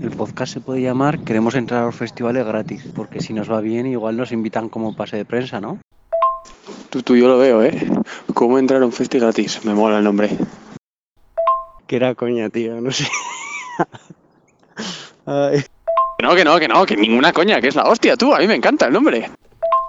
El podcast se puede llamar Queremos entrar a los festivales gratis, porque si nos va bien igual nos invitan como pase de prensa, ¿no? Tú, tú, yo lo veo, ¿eh? ¿Cómo entrar a un festi gratis? Me mola el nombre. Que era coña, tío, no sé. Ay. No, que no, que no, que ninguna coña, que es la hostia, tú. A mí me encanta el nombre.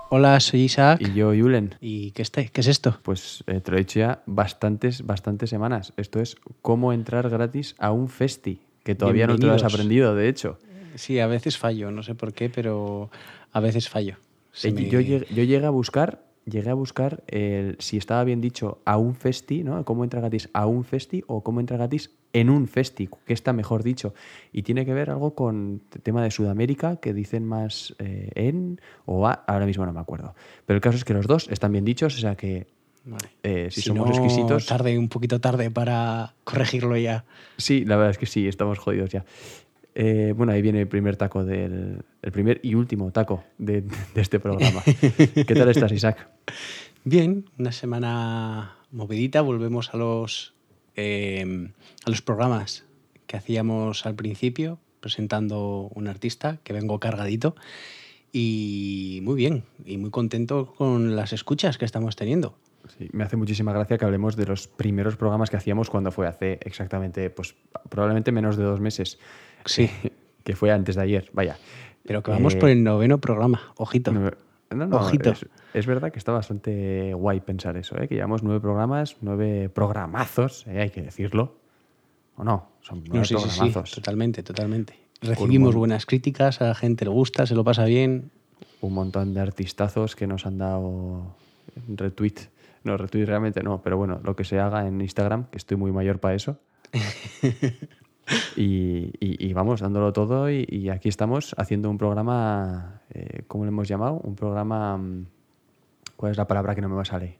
Hola, soy Isaac. Y yo, Yulen. ¿Y qué, este, qué es esto? Pues eh, te lo he dicho ya bastantes, bastantes semanas. Esto es cómo entrar gratis a un festi, que todavía no te lo has aprendido, de hecho. Sí, a veces fallo, no sé por qué, pero a veces fallo. Eh, me- Yo, llegué, yo llegué a buscar, llegué a buscar el, si estaba bien dicho a un festi, ¿no? Cómo entrar gratis a un festi o cómo entrar gratis en un festi, que está mejor dicho. Y tiene que ver algo con el tema de Sudamérica, que dicen más eh, en o a, ahora mismo no me acuerdo. Pero el caso es que los dos están bien dichos, o sea que Vale. eh, si, Si somos no, exquisitos... tarde, un poquito tarde para corregirlo ya. Sí, la verdad es que sí, estamos jodidos ya. Eh, bueno, ahí viene el primer taco del. El primer y último taco de, de este programa. ¿Qué tal estás, Isaac? Bien, una semana movidita. Volvemos a los, eh, a los programas que hacíamos al principio, presentando un artista que vengo cargadito. Y muy bien, y muy contento con las escuchas que estamos teniendo. Sí, me hace muchísima gracia que hablemos de los primeros programas que hacíamos cuando fue hace exactamente, pues probablemente menos de dos meses. Sí. Que fue antes de ayer, vaya. Pero que vamos Eh, por el noveno programa, ojito. No, no, no, Ojito. Es, es verdad que está bastante guay pensar eso, ¿eh? que llevamos nueve programas, nueve programazos, ¿eh? hay que decirlo. ¿O no? Son nueve No, sí, programazos. totalmente, totalmente. Recibimos buenas críticas, a la gente le gusta, se lo pasa bien. un montón de artistazos que nos han dado retweet. No, retweet realmente no, pero bueno, lo que se haga en Instagram, que estoy muy mayor para eso. y, y- y vamos, dándolo todo y, y aquí estamos haciendo un programa, eh, ¿cómo le hemos llamado? Un programa... mm, ¿Cuál es la palabra que no me va a salir?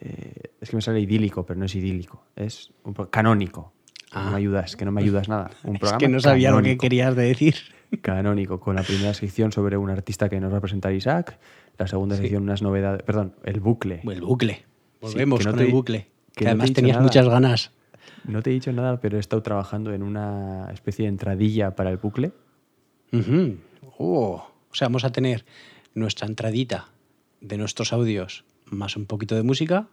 Eh, es que me sale idílico, pero no es idílico. Es un canónico. No Ah. me ayudas, que no me ayudas nada. Un Es programa que no sabía lo que canónico querías decir. canónico, con la primera sección sobre un artista que nos va a presentar Isaac, la segunda Sí. sección unas novedades, perdón, el bucle. El bucle. Volvemos no con te el bucle. que Que, no además tenías nada. muchas ganas. No te he dicho nada, pero he estado trabajando en una especie de entradilla para el bucle. Oh, O sea, vamos a tener nuestra entradita de nuestros audios más un poquito de música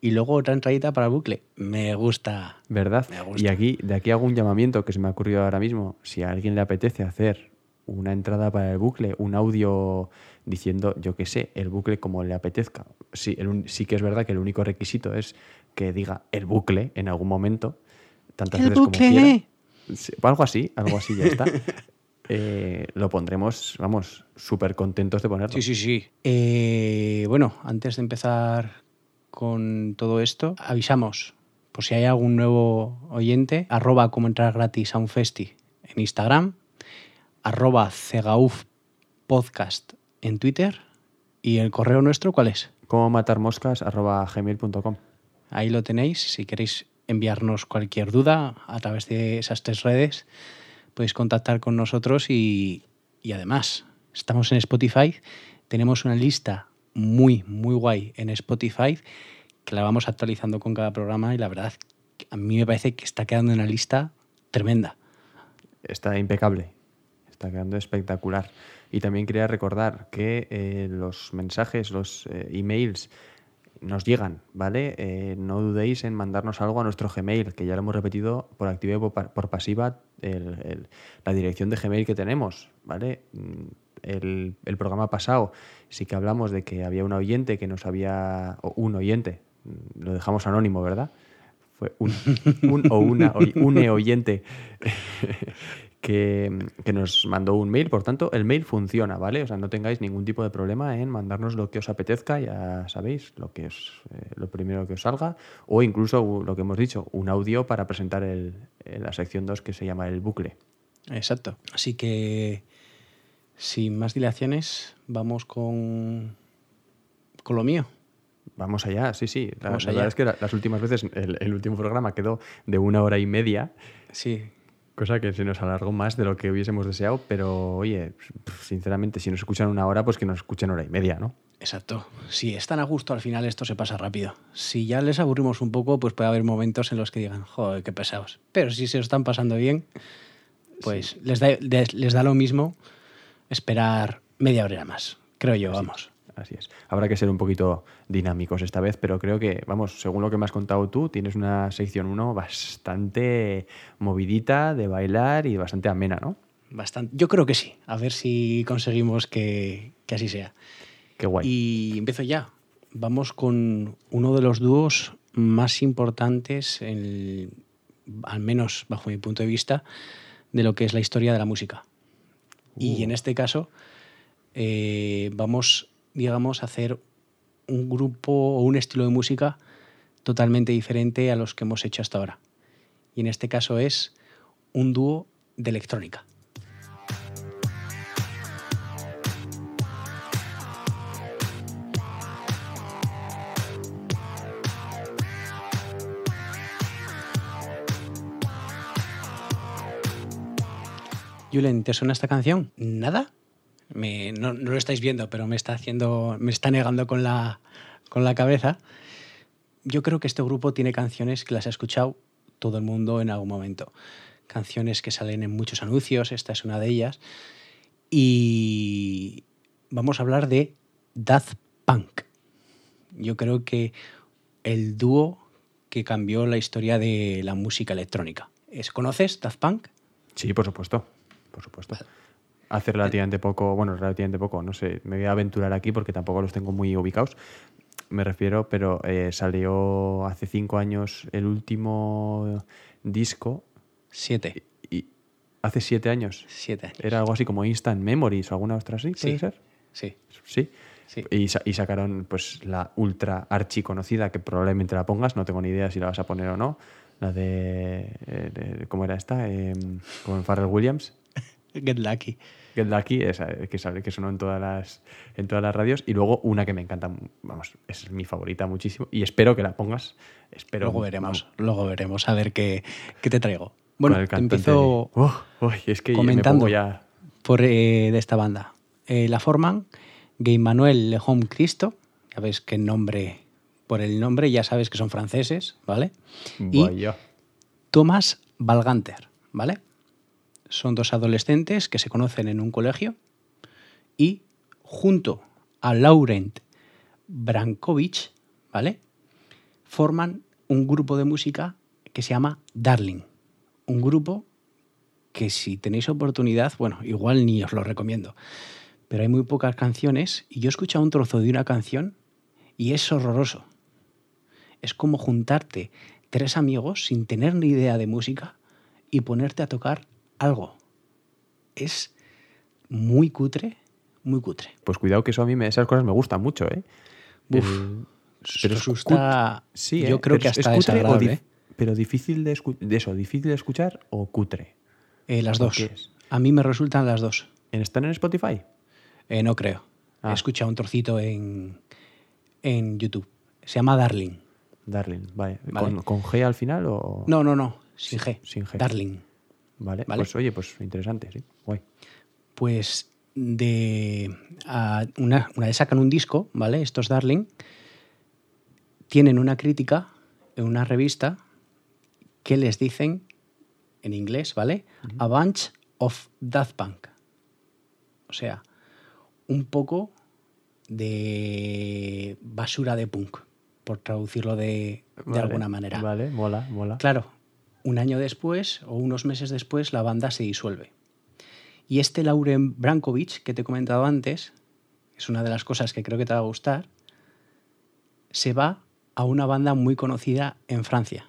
y luego otra entradita para el bucle. Me gusta. ¿Verdad? Me gusta. Y aquí, de aquí hago un llamamiento que se me ha ocurrido ahora mismo. Si a alguien le apetece hacer una entrada para el bucle, un audio diciendo, yo qué sé, el bucle como le apetezca. Sí, el sí que es verdad que el único requisito es que diga el bucle en algún momento, tantas ¡El veces como bucle! quiera. Sí, algo así, algo así ya está. Eh, lo pondremos, vamos, súper contentos de ponerlo. Sí, sí, sí. Eh, bueno, antes de empezar con todo esto, avisamos, por si hay algún nuevo oyente, arroba como entrar gratis a un festi en Instagram, arroba cegauf podcast en Twitter y el correo nuestro, ¿cuál es? Cómo matar moscas arroba gmail.com. Ahí lo tenéis. Si queréis enviarnos cualquier duda a través de esas tres redes, podéis contactar con nosotros y, y además estamos en Spotify. Tenemos una lista muy, muy guay en Spotify que la vamos actualizando con cada programa y la verdad a mí me parece que está quedando una lista tremenda. Está impecable. Está quedando espectacular. Y también quería recordar que eh, los mensajes, los eh, emails nos llegan, ¿vale? Eh, no dudéis en mandarnos algo a nuestro Gmail, que ya lo hemos repetido por activa y por, pa- por pasiva la dirección de Gmail que tenemos, ¿vale? Mm, El, el programa pasado sí que hablamos de que había un oyente que nos había... o un oyente, mm, lo dejamos anónimo, ¿verdad? Fue un, un o una, oy- une oyente que, que nos mandó un mail. Por tanto, el mail funciona, ¿vale? O sea, no tengáis ningún tipo de problema en mandarnos lo que os apetezca, ya sabéis, lo que es eh, lo primero que os salga, o incluso lo que hemos dicho, un audio para presentar el, en la sección 2 que se llama el bucle. Exacto. Así que, sin más dilaciones, vamos con, con lo mío. Vamos allá, sí, sí. La, allá. verdad es que la- las últimas veces el, el último programa quedó de una hora y media, Sí, cosa que se nos alargó más de lo que hubiésemos deseado, pero oye, sinceramente, si nos escuchan una hora, pues que nos escuchen hora y media, ¿no? Exacto. Si están a gusto, al final esto se pasa rápido. Si ya les aburrimos un poco, pues puede haber momentos en los que digan, joder, qué pesados. Pero si se lo están pasando bien, pues les, da, les, les da lo mismo esperar media hora más, creo yo, vamos. Así es. Habrá que ser un poquito dinámicos esta vez, pero creo que, vamos, según lo que me has contado tú, tienes una sección 1 bastante movidita de bailar y bastante amena, ¿no? Bastante. Yo creo que sí. A ver si conseguimos que, que así sea. Qué guay. Y empiezo ya. Vamos con uno de los dúos más importantes, en- al menos bajo mi punto de vista, de lo que es la historia de la música. Y Uh. en este caso eh, vamos, digamos, hacer un grupo o un estilo de música totalmente diferente a los que hemos hecho hasta ahora. Y en este caso es un dúo de electrónica. Julen, ¿te suena esta canción? ¿Nada? Me- no, no lo estáis viendo, pero me está haciendo. me está negando con la, con la cabeza. Yo creo que este grupo tiene canciones que las ha escuchado todo el mundo en algún momento. Canciones que salen en muchos anuncios, esta es una de ellas. Y vamos a hablar de Daft Punk. Yo creo que el dúo que cambió la historia de la música electrónica. ¿Es- ¿Conoces Daft Punk? Sí, por supuesto. Por supuesto. Hace relativamente poco, bueno, relativamente poco, no sé, me voy a aventurar aquí porque tampoco los tengo muy ubicados. Me refiero, pero eh, salió hace cinco años el último disco Siete. y hace siete años. Siete años. Era algo así como Instant Memories o alguna otra así, ¿puede Sí. ser? Sí. Sí. Sí. Y, sa- y sacaron pues la ultra archiconocida, que probablemente la pongas, no tengo ni idea si la vas a poner o no. La de. eh, de- ¿Cómo era esta? Eh, con Pharrell Williams. Get Lucky. Get Lucky, esa, que sabe que sonó en todas las en todas las radios. Y luego una que me encanta, vamos, es mi favorita muchísimo. Y espero que la pongas. Espero. luego veremos. vamos, Luego veremos a ver qué, qué te traigo. Bueno, te empiezo de- es que comentando ya. por eh, de esta banda. Eh, la forman Gay Manuel Lejón Cristo. Ya ves qué nombre, por el nombre ya sabes que son franceses, ¿vale? Y. Thomas Valganter, ¿vale? Son dos adolescentes que se conocen en un colegio y junto a Laurent Brankovic, ¿vale? Forman un grupo de música que se llama Darling. Un grupo que si tenéis oportunidad, bueno, igual ni os lo recomiendo, pero hay muy pocas canciones y yo he escuchado un trozo de una canción y es horroroso. Es como juntarte tres amigos sin tener ni idea de música y ponerte a tocar algo. Es muy cutre, muy cutre. Pues cuidado que eso a mí me, esas cosas me gustan mucho, ¿eh? Uf, El- pero es sí, yo ¿eh? creo que hasta es cutre o dif- ¿eh? Pero difícil de, eso, difícil de escuchar o cutre. Eh, las ¿O dos. A mí me resultan las dos. ¿En- ¿Están en Spotify? Eh, no creo. Ah. He escuchado un trocito en, en YouTube. Se llama Darling. Darling, vale. Vale. ¿Con, con G al final o...? No, no, no. Sin G. sin G. Darling. Vale. Vale. Pues oye, pues interesante, sí. Guay. Pues de a una, una vez sacan un disco, ¿vale? Estos Darling tienen una crítica en una revista que les dicen en inglés, ¿vale? A bunch of Daft Punk. O sea, un poco de basura de punk, por traducirlo de, de Vale, alguna manera. Vale, mola, mola. Claro, un año después o unos meses después la banda se disuelve. Y este Lauren Brankovic, que te he comentado antes, es una de las cosas que creo que te va a gustar, se va a una banda muy conocida en Francia.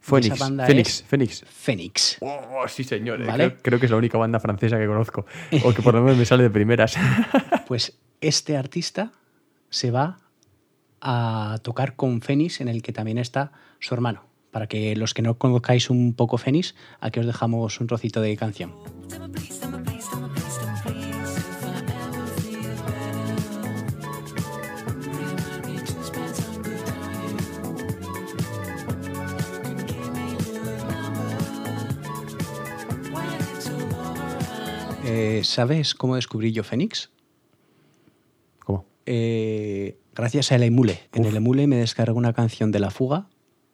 Fénix, esa banda Fénix, es Fénix. Fénix. Oh, sí, señor. eh, ¿Vale? Creo, creo que es la única banda francesa que conozco. O que por lo menos me sale de primeras. Pues este artista se va a tocar con Fénix, en el que también está su hermano. Para que los que no conozcáis un poco Fénix, aquí os dejamos un trocito de canción. Eh, ¿Sabes cómo descubrí yo Fénix? ¿Cómo? Eh, gracias a el emule. En el emule me descargué una canción de La Fuga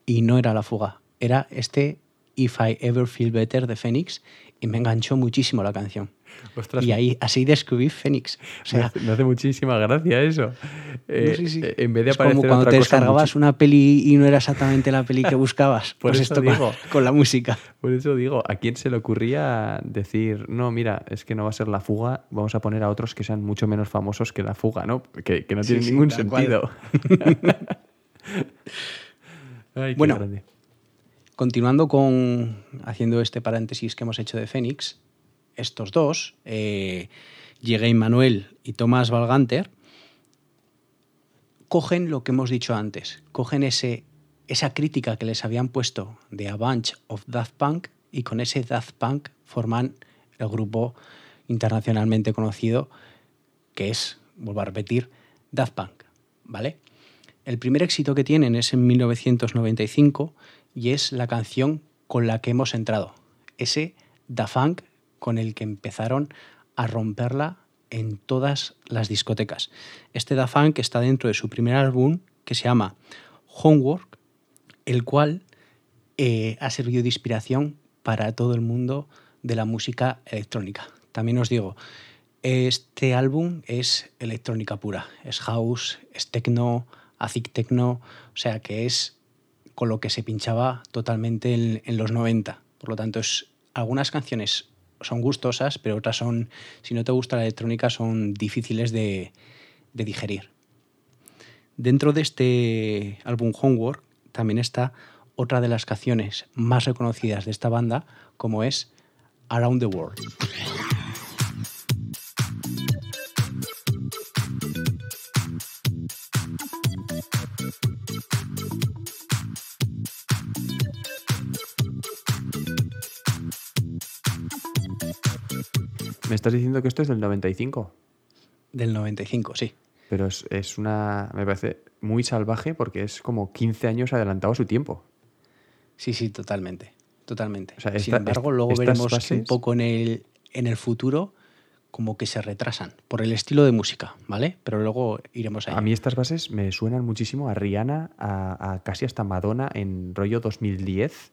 y no era La Fuga, era este If I Ever Feel Better de Phoenix y me enganchó muchísimo la canción. Ostras, Y ahí así descubrí Phoenix. O me, sea, hace, me hace muchísima gracia eso. Eh, sí, sí. eh, En vez de es como cuando otra te cosa descargabas una peli y no era exactamente la peli que buscabas. Por pues eso esto digo. con la música. Por eso digo, ¿a quién se le ocurría decir, no, mira, es que no va a ser la fuga, vamos a poner a otros que sean mucho menos famosos que la fuga, ¿no? Que, que no Sí, tiene sí, ningún sentido. Ay, Bueno. grande. Continuando con haciendo este paréntesis que hemos hecho de Fénix, estos dos, eh, Jegay Manuel y Tomás Valganter, cogen lo que hemos dicho antes, cogen ese, esa crítica que les habían puesto de A Bunch of Daft Punk y con ese Daft Punk forman el grupo internacionalmente conocido que es, vuelvo a repetir, Daft Punk, ¿vale? El primer éxito que tienen es en 1995 y es la canción con la que hemos entrado, ese Da Funk con el que empezaron a romperla en todas las discotecas. Este Da Funk está dentro de su primer álbum que se llama Homework, el cual eh, ha servido de inspiración para todo el mundo de la música electrónica. También os digo, este álbum es electrónica pura, es house, es techno, acid techno, o sea que es con lo que se pinchaba totalmente en, los 90. Por lo tanto, es, algunas canciones son gustosas, pero otras son, si no te gusta la electrónica, son difíciles de, de digerir. Dentro de este álbum Homework también está otra de las canciones más reconocidas de esta banda, como es Around the World. Me estás diciendo que esto es del 95, Del 95, sí. pero es, es una. Me parece muy salvaje porque es como 15 años adelantado a su tiempo. Sí, sí, totalmente. Totalmente. O sea, Sin embargo, luego veremos que un poco en el, en el futuro como que se retrasan por el estilo de música, ¿vale? Pero luego iremos ahí. A mí estas bases me suenan muchísimo a Rihanna, a, a casi hasta Madonna en rollo 2010,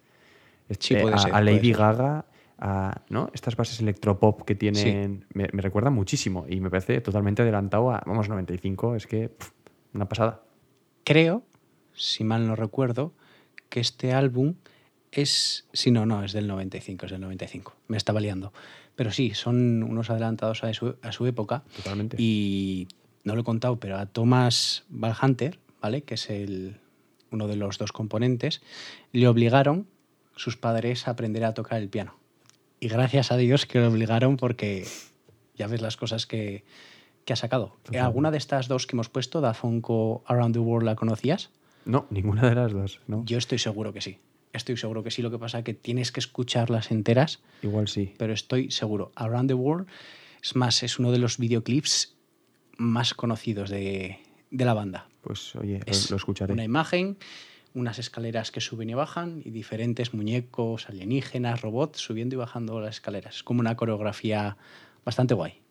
este, Sí, puede a, ser, a puede Lady. Gaga, a, ¿no? Estas bases electropop que tienen me, me recuerdan muchísimo y me parece totalmente adelantado a, vamos, 95, es que pf, una pasada. Creo, si mal no recuerdo, que este álbum es... Sí, no, no, es del 95, es del 95. Me estaba liando. Pero sí, son unos adelantados a su, a su época. Totalmente. Y no lo he contado, pero a Thomas Valhunter, ¿vale? Que es el, uno de los dos componentes, le obligaron sus padres a aprender a tocar el piano. Y gracias a Dios que lo obligaron porque ya ves las cosas que, que ha sacado. ¿Alguna de estas dos que hemos puesto, Da Fonco Around the World, la conocías? No, ninguna de las dos, ¿no? Yo estoy seguro que sí. Estoy seguro que sí. Lo que pasa es que tienes que escucharlas enteras, Igual sí. pero estoy seguro. Around the World, es más, es uno de los videoclips más conocidos de, de la banda. Pues oye, Es lo escucharé. una imagen, unas escaleras que suben y bajan y diferentes muñecos, alienígenas, robots subiendo y bajando las escaleras. Es como una coreografía bastante guay.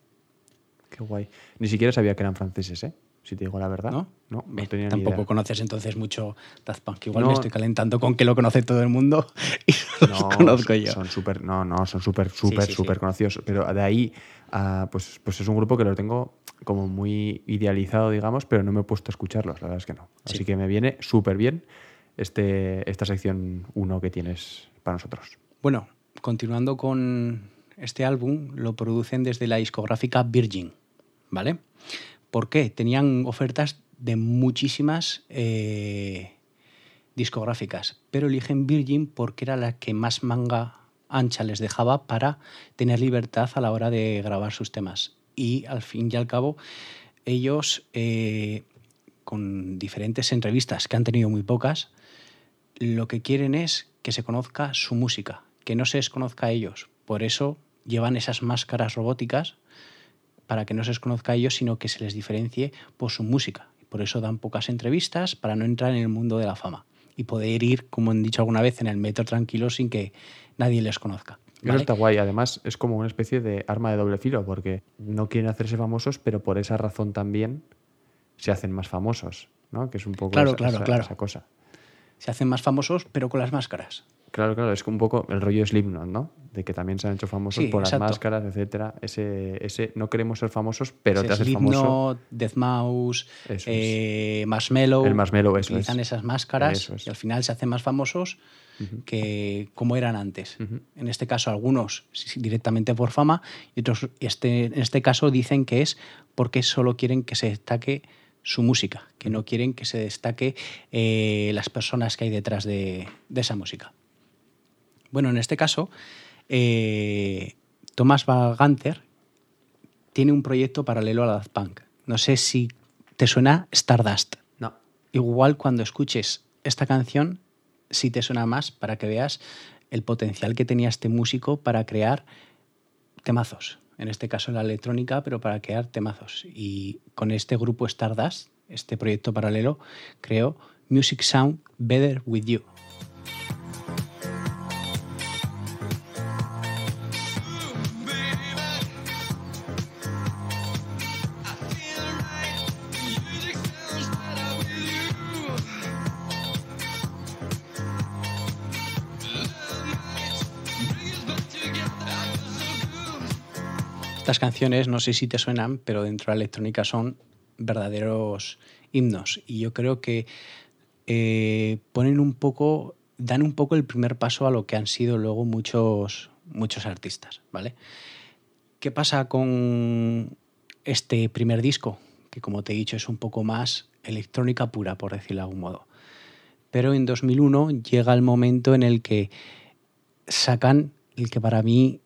Qué guay. Ni siquiera sabía que eran franceses, ¿eh? Si te digo la verdad. ¿No? No, no tenía ni Tampoco idea. conoces entonces mucho Daft Punk. Igual No. me estoy calentando con que lo conoce todo el mundo y los conozco yo. Son súper, no, no, son súper, súper, sí, súper sí. conocidos. Pero de ahí, a, pues, pues es un grupo que lo tengo como muy idealizado, digamos, pero no me he puesto a escucharlos, la verdad es que no. Así Sí. que me viene súper bien este, esta sección 1 que tienes para nosotros. Bueno, continuando con este álbum, lo producen desde la discográfica Virgin, ¿vale? ¿Por qué? Tenían ofertas de muchísimas eh, discográficas, pero eligen Virgin porque era la que más manga ancha les dejaba para tener libertad a la hora de grabar sus temas. Y al fin y al cabo, ellos, eh, con diferentes entrevistas, que han tenido muy pocas, lo que quieren es que se conozca su música, que no se desconozca a ellos. Por eso llevan esas máscaras robóticas para que no se desconozca a ellos, sino que se les diferencie por su música. Por eso dan pocas entrevistas para no entrar en el mundo de la fama y poder ir, como han dicho alguna vez, en el metro tranquilo sin que nadie les conozca. Eso ¿vale? está guay. Además, es como una especie de arma de doble filo, porque no quieren hacerse famosos, pero por esa razón también se hacen más famosos, ¿no? Que es un poco Claro, esa, claro, esa- claro. esa cosa. Se hacen más famosos, pero con las máscaras. Claro, claro, es un poco el rollo Slipknot, ¿no? De que también se han hecho famosos Sí, por exacto. las máscaras, etcétera. Ese, ese no queremos ser famosos, pero Ese te haces Slipknot, famoso. Deathmouse, Eso eh, Marshmello. El Marshmello, eso Utilizan es. esas máscaras Eso es. y al final se hacen más famosos que como eran antes. En este caso, algunos directamente por fama y otros, este, en este caso, dicen que es porque solo quieren que se destaque su música, que no quieren que se destaque eh, las personas que hay detrás de, de esa música. Bueno, en este caso, eh, Thomas Vaganter tiene un proyecto paralelo a la Daft Punk. No sé si te suena Stardust. No. Igual cuando escuches esta canción, sí te suena más para que veas el potencial que tenía este músico para crear temazos. En este caso la electrónica, pero para crear temazos. Y con este grupo Stardust, este proyecto paralelo, creó Music Sound Better With You. Estas canciones, no sé si te suenan, pero dentro de la electrónica son verdaderos himnos. Y yo creo que eh, ponen un poco, dan un poco el primer paso a lo que han sido luego muchos, muchos artistas, ¿vale? ¿Qué pasa con este primer disco? Que como te he dicho es un poco más electrónica pura, por decirlo de algún modo. Pero en 2001 llega el momento en el que sacan el que para mí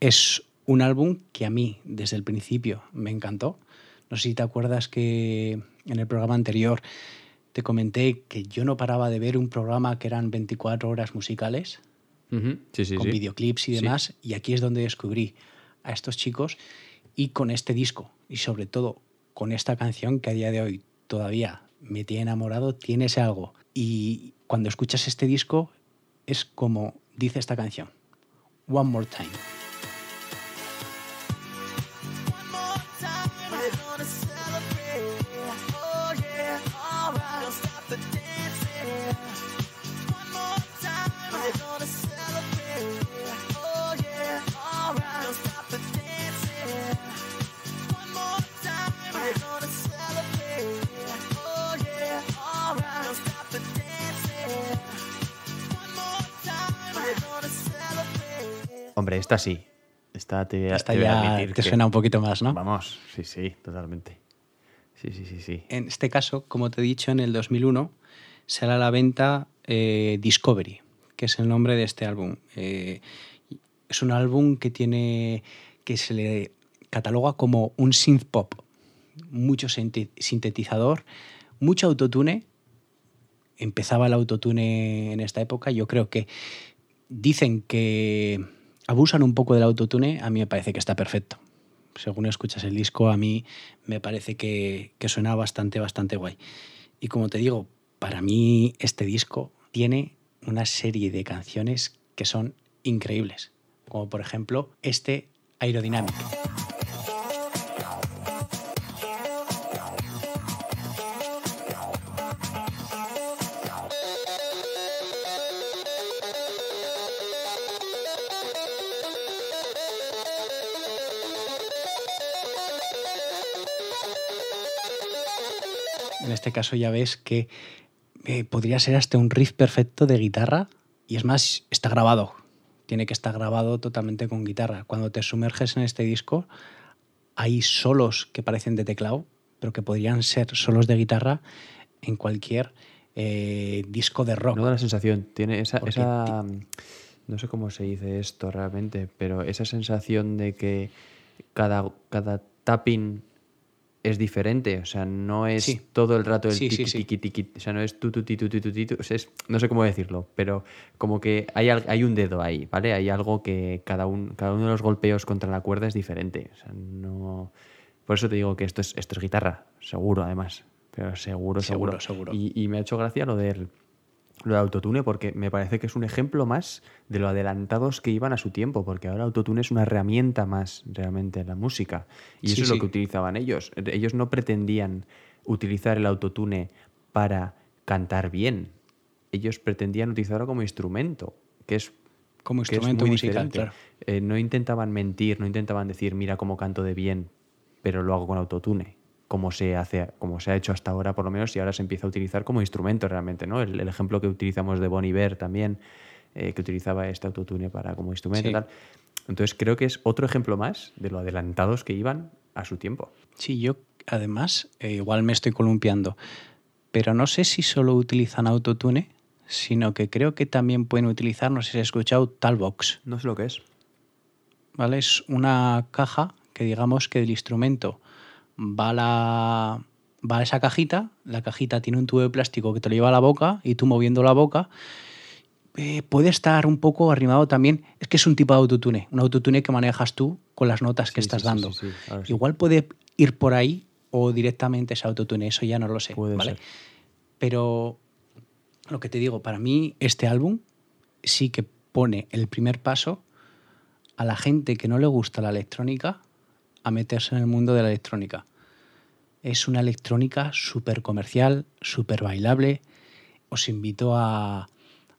es un álbum que a mí desde el principio me encantó. No sé si te acuerdas que en el programa anterior te comenté que yo no paraba de ver un programa que eran 24 horas musicales Ujú, Sí, sí, con sí. videoclips y demás, y aquí es donde descubrí a estos chicos y con este disco y sobre todo con esta canción que a día de hoy todavía me tiene enamorado, tiene ese algo. Y cuando escuchas este disco es como dice esta canción, One More Time. Hombre, esta sí. Esta te, voy a- Esta te voy a ya admitir te que- suena un poquito más, ¿no? Vamos, sí, sí, totalmente. Sí, sí, sí, sí. En este caso, como te he dicho, en el 2001 sale a la venta eh, Discovery, que es el nombre de este álbum. Eh, es un álbum que tiene que se le cataloga como un synth pop, mucho sinte- sintetizador, mucho autotune. Empezaba el autotune en esta época. Yo creo que dicen que abusan un poco del autotune. A mí me parece que está perfecto según escuchas el disco, a mí me parece que, que suena bastante, bastante guay. Y como te digo, para mí este disco tiene una serie de canciones que son increíbles, como por ejemplo este Aerodynamic. Este caso ya ves que eh, podría ser hasta un riff perfecto de guitarra y es más, está grabado. Tiene que estar grabado totalmente con guitarra. Cuando te sumerges en este disco, hay solos que parecen de teclado, pero que podrían ser solos de guitarra en cualquier eh, disco de rock. No da la sensación, tiene esa, esa no sé cómo se dice esto realmente, pero esa sensación de que cada, cada tapping es diferente, o sea, no es Sí. todo el rato el Sí, tiqui, sí. tiqui, tiqui, o sea, no es tu, tu, tu, ti, tu, ti, tu, o sea, es- no sé cómo decirlo, pero como que hay, hay un dedo ahí, ¿vale? Hay algo que cada, un, cada uno de los golpeos contra la cuerda es diferente, o sea, no... Por eso te digo que esto es, esto es guitarra, seguro además, pero seguro, seguro. Seguro, seguro. Y, y me ha hecho gracia lo del lo de autotune porque me parece que es un ejemplo más de lo adelantados que iban a su tiempo, porque ahora autotune es una herramienta más realmente en la música. Y eso Sí, es lo que utilizaban ellos. Ellos no pretendían utilizar el autotune para cantar bien. ellos pretendían utilizarlo como instrumento, que es Como que es instrumento muy musical, claro. Eh, no intentaban mentir, no intentaban decir, mira cómo canto de bien, pero lo hago con autotune, como se hace, como se ha hecho hasta ahora, por lo menos, y ahora se empieza a utilizar como instrumento realmente, ¿no? El, el ejemplo que utilizamos de Bon Iver también, eh, que utilizaba este autotune para como instrumento Sí. y tal. Entonces creo que es otro ejemplo más de lo adelantados que iban a su tiempo. Sí, yo además, eh, igual me estoy columpiando, pero no sé si solo utilizan autotune, sino que creo que también pueden utilizar, no sé si has escuchado, Talbox. No sé lo que es. ¿vale? Es una caja que digamos que del instrumento va la, va a esa cajita, la cajita tiene un tubo de plástico que te lo lleva a la boca y tú moviendo la boca eh, puede estar un poco arrimado también, es que es un tipo de autotune, un autotune que manejas tú con las notas que Sí, estás sí, dando. sí. Igual puede ir por ahí o directamente es autotune, eso ya no lo sé, Puede ¿vale? ser. Pero lo que te digo, para mí este álbum sí que pone el primer paso a la gente que no le gusta la electrónica a meterse en el mundo de la electrónica. Es una electrónica súper comercial, súper bailable. Os invito a,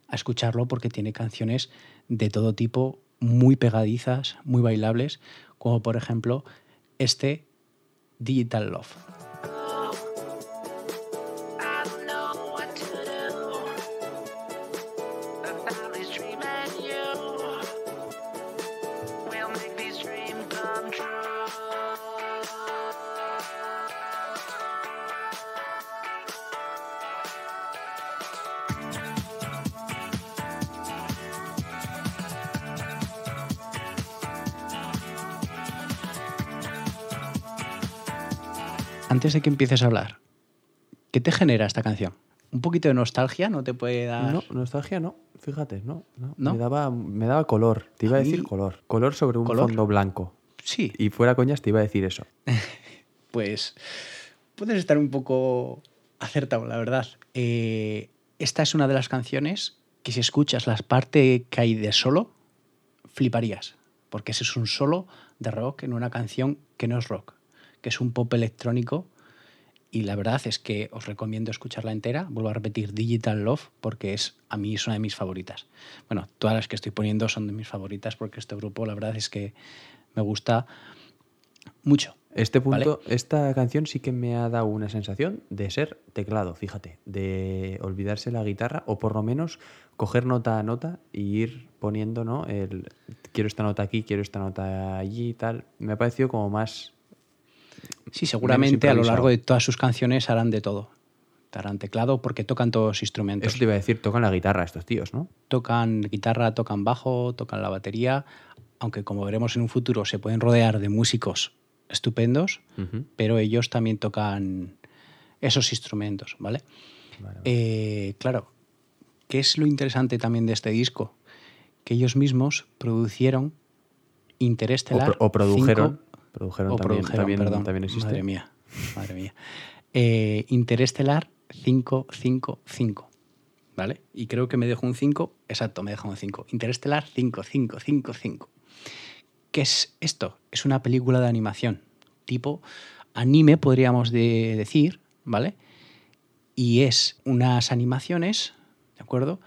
a escucharlo porque tiene canciones de todo tipo, muy pegadizas, muy bailables, como por ejemplo este Digital Love. Antes de que empieces a hablar, ¿qué te genera esta canción? ¿Un poquito de nostalgia no te puede dar? No, nostalgia no, fíjate, no. no. ¿No? Me, daba, me daba color, te iba a, A decir mí- color. Color sobre un ¿Color? fondo blanco. Sí, Y fuera coñas te iba a decir eso. pues puedes estar un poco acertado, la verdad. Eh, esta es una de las canciones que si escuchas las partes que hay de solo, fliparías. Porque ese es un solo de rock en una canción que no es rock, que es un pop electrónico. Y la verdad es que os recomiendo escucharla entera. Vuelvo a repetir Digital Love porque es a mí es una de mis favoritas. Bueno, todas las que estoy poniendo son de mis favoritas porque este grupo la verdad es que me gusta mucho. Este ¿Vale? punto, esta canción sí que me ha dado una sensación de ser teclado, fíjate, de olvidarse la guitarra o por lo menos coger nota a nota y ir poniendo, ¿no? El quiero esta nota aquí, quiero esta nota allí y tal. Me ha parecido como más Sí, seguramente a lo largo de todas sus canciones harán de todo. Harán teclado porque tocan todos los instrumentos. Eso te iba a decir, tocan la guitarra estos tíos, ¿no? Tocan guitarra, tocan bajo, tocan la batería, aunque como veremos en un futuro se pueden rodear de músicos estupendos, pero ellos también tocan esos instrumentos, ¿vale? Vale, vale. Eh, claro, ¿qué es lo interesante también de este disco? Que ellos mismos producieron o, Interestelar. pro- o produjeron. cinco- Produjeron o también, produjeron, también, perdón. también existe. Madre mía, madre mía. Eh, Interestelar 555, ¿vale? Y creo que me dejó un 5, exacto, me dejó un 5. Interestelar 5555. ¿Qué es esto? Es una película de animación, tipo anime, podríamos de- decir, ¿vale? Y es unas animaciones, ¿de acuerdo?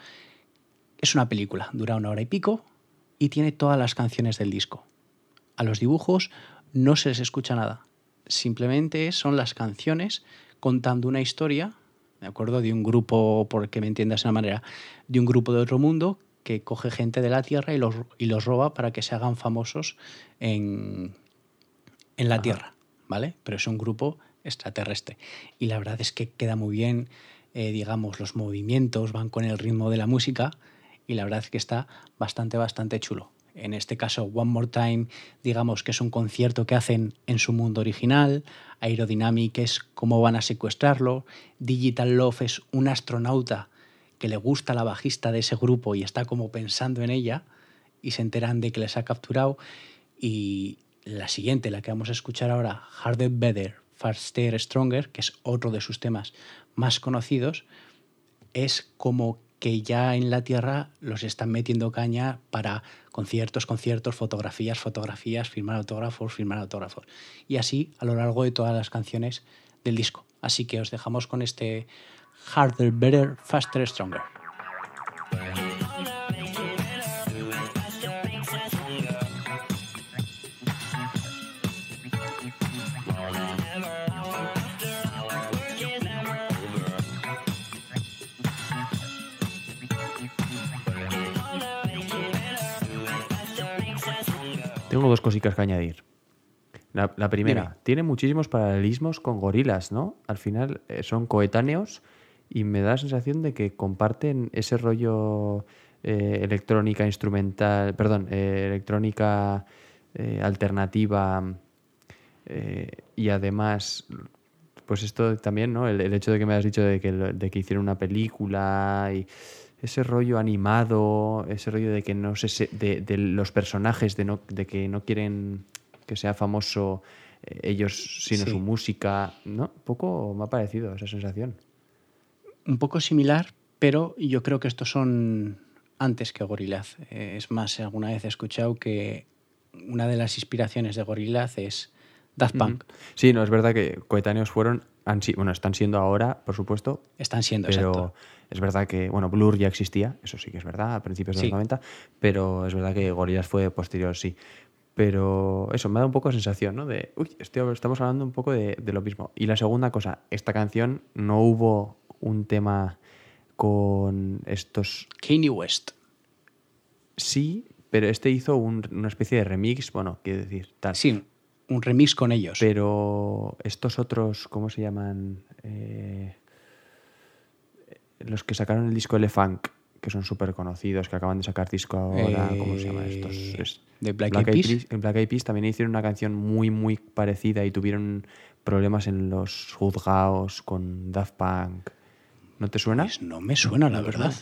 Es una película, dura una hora y pico y tiene todas las canciones del disco. A los dibujos no se les escucha nada. Simplemente son las canciones contando una historia, ¿de acuerdo? De un grupo, por que me entiendas de una manera, de un grupo de otro mundo que coge gente de la Tierra y los, y los roba para que se hagan famosos en, en la Tierra, ¿vale? Pero es un grupo extraterrestre. Y la verdad es que queda muy bien, eh, digamos, los movimientos van con el ritmo de la música y la verdad es que está bastante, bastante chulo. En este caso, One More Time, digamos que es un concierto que hacen en su mundo original. Aerodynamic es cómo van a secuestrarlo. Digital Love es un astronauta que le gusta la bajista de ese grupo y está como pensando en ella y se enteran de que les ha capturado. Y la siguiente, la que vamos a escuchar ahora, Harder, Better, Faster, Stronger, que es otro de sus temas más conocidos, es como que ya en la Tierra los están metiendo caña para conciertos, conciertos, fotografías, fotografías, firmar autógrafos, firmar autógrafos. Y así a lo largo de todas las canciones del disco. Así que os dejamos con este Harder, Better, Faster, Stronger. Tengo dos cositas que añadir. La, la primera, Dime. tiene muchísimos paralelismos con gorilas, ¿no? Al final eh, son coetáneos y me da la sensación de que comparten ese rollo eh, electrónica instrumental, perdón, eh, electrónica alternativa y además, pues esto también, ¿no? El, el hecho de que me has dicho de que, de que hicieron una película y ese rollo animado, ese rollo de que no sé, se- de, de los personajes, de, no, de que no quieren que sea famoso eh, ellos, sino Sí. su música, ¿no? Un poco me ha parecido esa sensación. Un poco similar, pero yo creo que estos son antes que Gorillaz. Eh, Es más, alguna vez he escuchado que una de las inspiraciones de Gorillaz es Daft Punk. Sí, no, es verdad que coetáneos fueron, han bueno, están siendo ahora, por supuesto, Están siendo, pero exacto. es verdad que, bueno, Blur ya existía, eso sí que es verdad, a principios de Sí. los 90, pero es verdad que Gorillaz fue posterior, sí. Pero eso, me da un poco de sensación, ¿no? De, uy, estoy- estamos hablando un poco de, de lo mismo. Y la segunda cosa, esta canción no hubo un tema con estos Kanye West. sí, pero este hizo un- una especie de remix, bueno, quiero decir, tal. Sí, un remix con ellos. Pero estos otros, ¿cómo se llaman? Eh, los que sacaron el disco Elefunk, que son súper conocidos, que acaban de sacar disco ahora, ¿cómo se llaman estos? Eh, Es- ¿de Black Eyed Peas? En Black Eyed Peas también hicieron una canción muy, muy parecida y tuvieron problemas en los juzgados con Daft Punk. ¿No te suena? Pues no me suena, la verdad.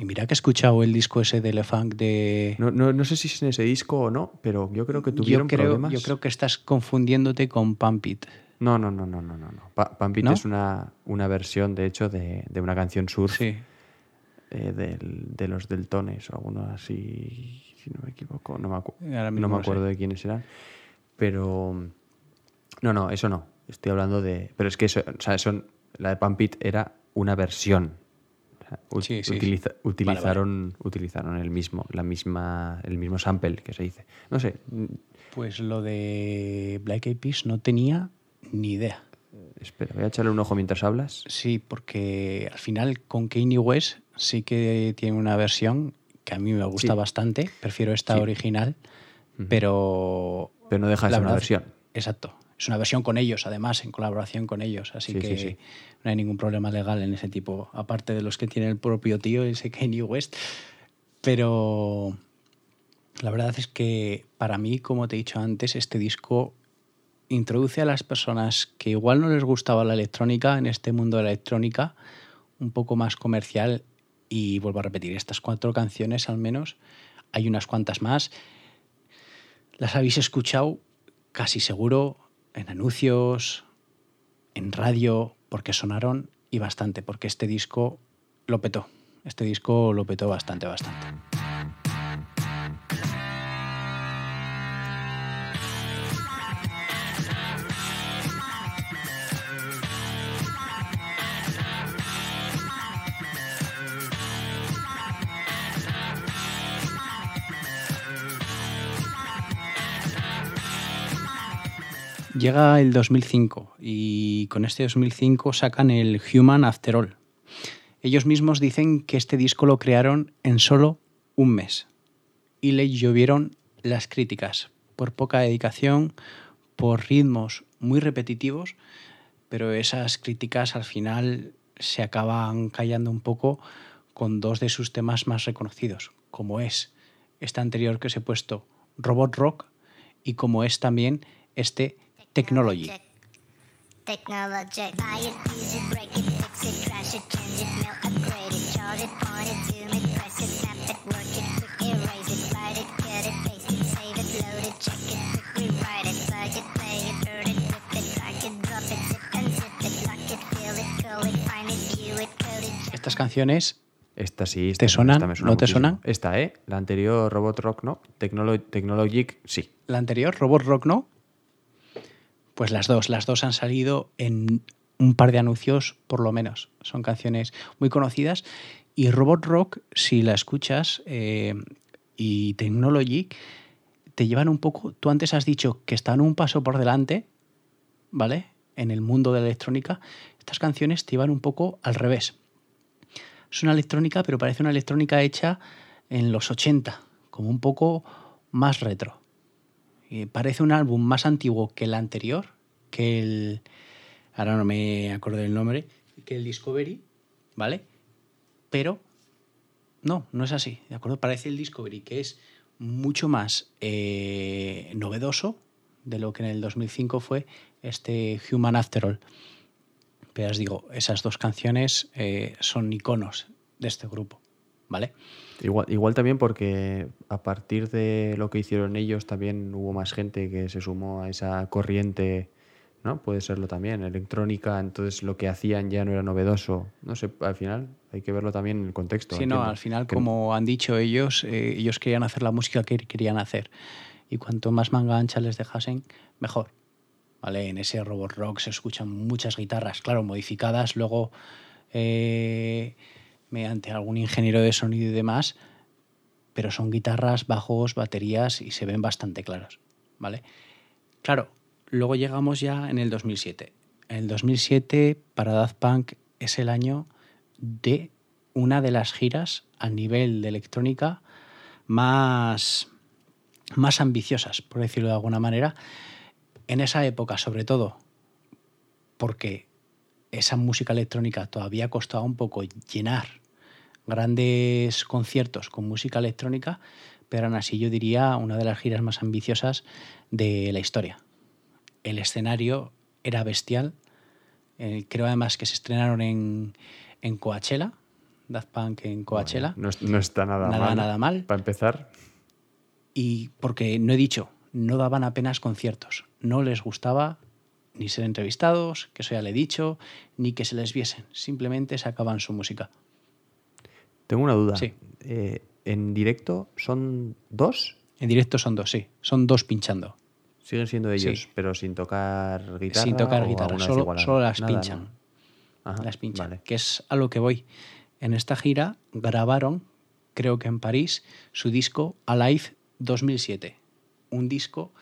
Y mira que he escuchado el disco ese de Elefunk de... No, no, no sé si es en ese disco o no, pero yo creo que tuvieron yo, creo, problemas. yo creo que estás confundiéndote con Pump It. No, no, no, no, no, no. no. Pa- Pump It ¿No? es una, una versión, de hecho, de, de una canción surf Sí. eh, del- de los Deltones o alguno así, si no me equivoco. No me, acu- no me sé. acuerdo de quiénes eran. Pero. No, no, eso no. Estoy hablando de. Pero es que eso, o sea, son, la de Pump It era una versión. Sí, sí, Vale, utilizaron, utilizaron el mismo, la misma, el mismo sample que se dice. No sé. Pues lo de Black Eyed Peas no tenía ni idea. Espera, voy a echarle un ojo mientras hablas. Sí, porque al final con Kanye West sí que tiene una versión que a mí me gusta Sí. bastante. Prefiero esta original, pero... Pero no deja de ser una verdad- versión. Exacto. Es una versión con ellos, además, en colaboración con ellos. Así Sí, que sí, sí. no hay ningún problema legal en ese tipo, aparte de los que tiene el propio tío, ese Kanye West. Pero la verdad es que para mí, como te he dicho antes, este disco introduce a las personas que igual no les gustaba la electrónica en este mundo de la electrónica un poco más comercial y vuelvo a repetir, estas cuatro canciones al menos, hay unas cuantas más, las habéis escuchado casi seguro en anuncios, en radio, porque sonaron y bastante, porque este disco lo petó, este disco lo petó bastante, bastante. Llega el 2005 y con este 2005 sacan el Human After All. Ellos mismos dicen que este disco lo crearon en solo un mes y le llovieron las críticas por poca dedicación, por ritmos muy repetitivos, pero esas críticas al final se acaban callando un poco con dos de sus temas más reconocidos, como es este anterior que os he puesto, Robot Rock, y como es también este Technology. Technologic. Buy it, use it, break it, fix it, crash it, change it, mail, upgrade it, charge it, point it, zoom it, press it, snap it, work it, quick erase it, write it, cut it, paste it, save it, load it, check it, quick rewrite it, plug it, play it, burn it, rip it, drag it, drop it, zip and zip it, lock it, fill it, call it, find it, view it, code it, Estas canciones Esta sí. Esta, ¿Te suenan? esta me suena ¿No te muchísimo. Esta, ¿eh? La anterior Robot Rock, ¿no? Technolo- Technologic, sí. la anterior, Robot Rock, ¿no? Pues las dos, las dos han salido en un par de anuncios por lo menos. Son canciones muy conocidas Y Robot Rock, si la escuchas, eh, y Technology, te llevan un poco, tú antes has dicho que están un paso por delante, ¿vale? En el mundo de la electrónica, estas canciones te llevan un poco al revés. Es una electrónica, pero parece una electrónica hecha en los 80, como un poco más retro. Y parece un álbum más antiguo que el anterior, que el... Ahora no me acuerdo del nombre, que el Discovery, ¿vale? Pero no, no es así, ¿de acuerdo? Parece el Discovery, que es mucho más eh, novedoso de lo que en el 2005 fue este Human After All. Pero os digo, esas dos canciones eh, son iconos de este grupo, ¿vale? Igual, igual también porque a partir de lo que hicieron ellos también hubo más gente que se sumó a esa corriente, ¿no? Puede serlo también, electrónica, entonces lo que hacían ya no era novedoso. No sé, al final hay que verlo también en el contexto. Sí, no, al final, Que- como han dicho ellos, eh, ellos querían hacer la música que querían hacer. Y cuanto más manga ancha les dejasen, mejor. ¿Vale? En ese robot rock se escuchan muchas guitarras, claro, modificadas luego eh, mediante algún ingeniero de sonido y demás, pero son guitarras, bajos, baterías y se ven bastante claros. ¿Vale? Claro, luego llegamos ya en el 2007. En el 2007, para Daft Punk, es el año de una de las giras a nivel de electrónica más, más ambiciosas, por decirlo de alguna manera. En esa época, sobre todo, porque esa música electrónica todavía costaba un poco llenar grandes conciertos con música electrónica, pero aún así yo diría una de las giras más ambiciosas de la historia. El escenario era bestial. eh, creo además que se estrenaron en, en Coachella, Daft Punk en Coachella. No, es- no está nada, Nada, mal. nada mal. Para empezar, Y porque no he dicho, no daban apenas conciertos. No les gustaba ni ser entrevistados, que eso ya le he dicho, ni que se les viesen. Simplemente sacaban su música. Tengo una duda. Sí. Eh, ¿En directo son dos? En directo son dos, sí. Son dos pinchando. Siguen siendo ellos, Sí. pero sin tocar guitarra. sin tocar guitarra. Solo, solo las nada, pinchan. ¿no? Ajá, las pinchan. vale. Que es a lo que voy. En esta gira grabaron, creo que en París, su disco Alive 2007. Un disco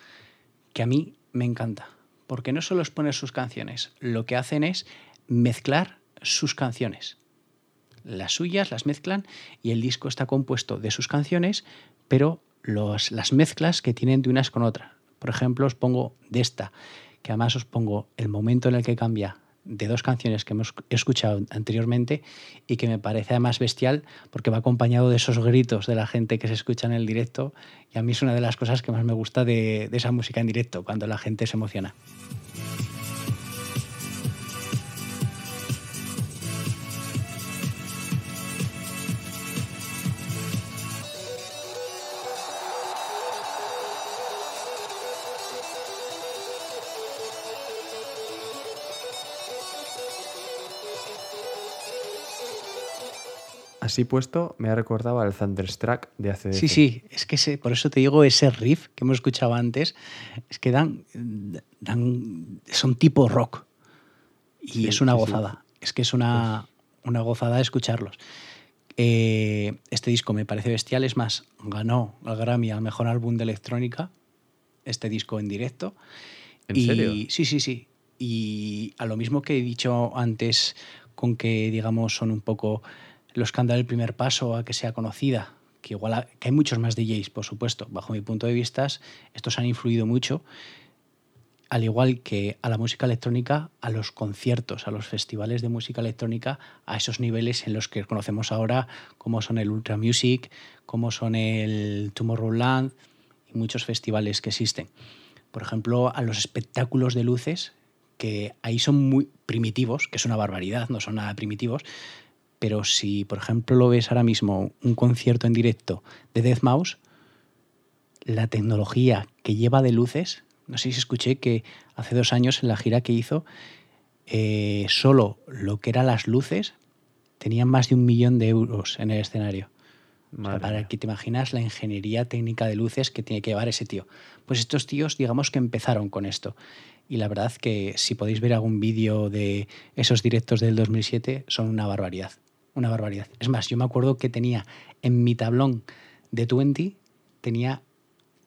que a mí me encanta. Porque no solo es poner sus canciones, lo que hacen es mezclar sus canciones. Las suyas las mezclan y el disco está compuesto de sus canciones, pero los, las mezclas que tienen de unas con otras. Por ejemplo, os pongo de esta, que además os pongo el momento en el que cambia de dos canciones que hemos escuchado anteriormente y que me parece además bestial porque va acompañado de esos gritos de la gente que se escucha en el directo y a mí es una de las cosas que más me gusta de, de esa música en directo, cuando la gente se emociona. Así puesto, me ha recordado al Thunderstruck de ACDC. Sí, sí, es que ese- por eso te digo ese riff que hemos escuchado antes, es que dan, dan son tipo rock y Sí, es una sí, sí. gozada, es que es una, una gozada escucharlos. Eh, este disco me parece bestial, es más, ganó el Grammy al mejor álbum de electrónica, este disco en directo. ¿En y, serio? Sí, sí, sí. Y a lo mismo que he dicho antes, con que, digamos, son un poco los que han dado el primer paso a que sea conocida, que igual que hay muchos más DJs, por supuesto, bajo mi punto de vista, estos han influido mucho, al igual que a la música electrónica, a los conciertos, a los festivales de música electrónica, a esos niveles en los que conocemos ahora, como son el Ultra Music, como son el Tomorrowland y muchos festivales que existen. Por ejemplo, a los espectáculos de luces, que ahí son muy primitivos, que es una barbaridad, no son nada primitivos, pero si, por ejemplo, lo ves ahora mismo, un concierto en directo de Death Mouse, la tecnología que lleva de luces, no sé si escuché que hace dos años en la gira que hizo, eh, solo lo que eran las luces tenían más de un millón de euros en el escenario. O sea, Madre para que te imaginas la ingeniería técnica de luces que tiene que llevar ese tío. Pues estos tíos, digamos que empezaron con esto. Y la verdad que si podéis ver algún vídeo de esos directos del 2007, son una barbaridad. Una barbaridad. Es más, yo me acuerdo que tenía en mi tablón de 20, tenía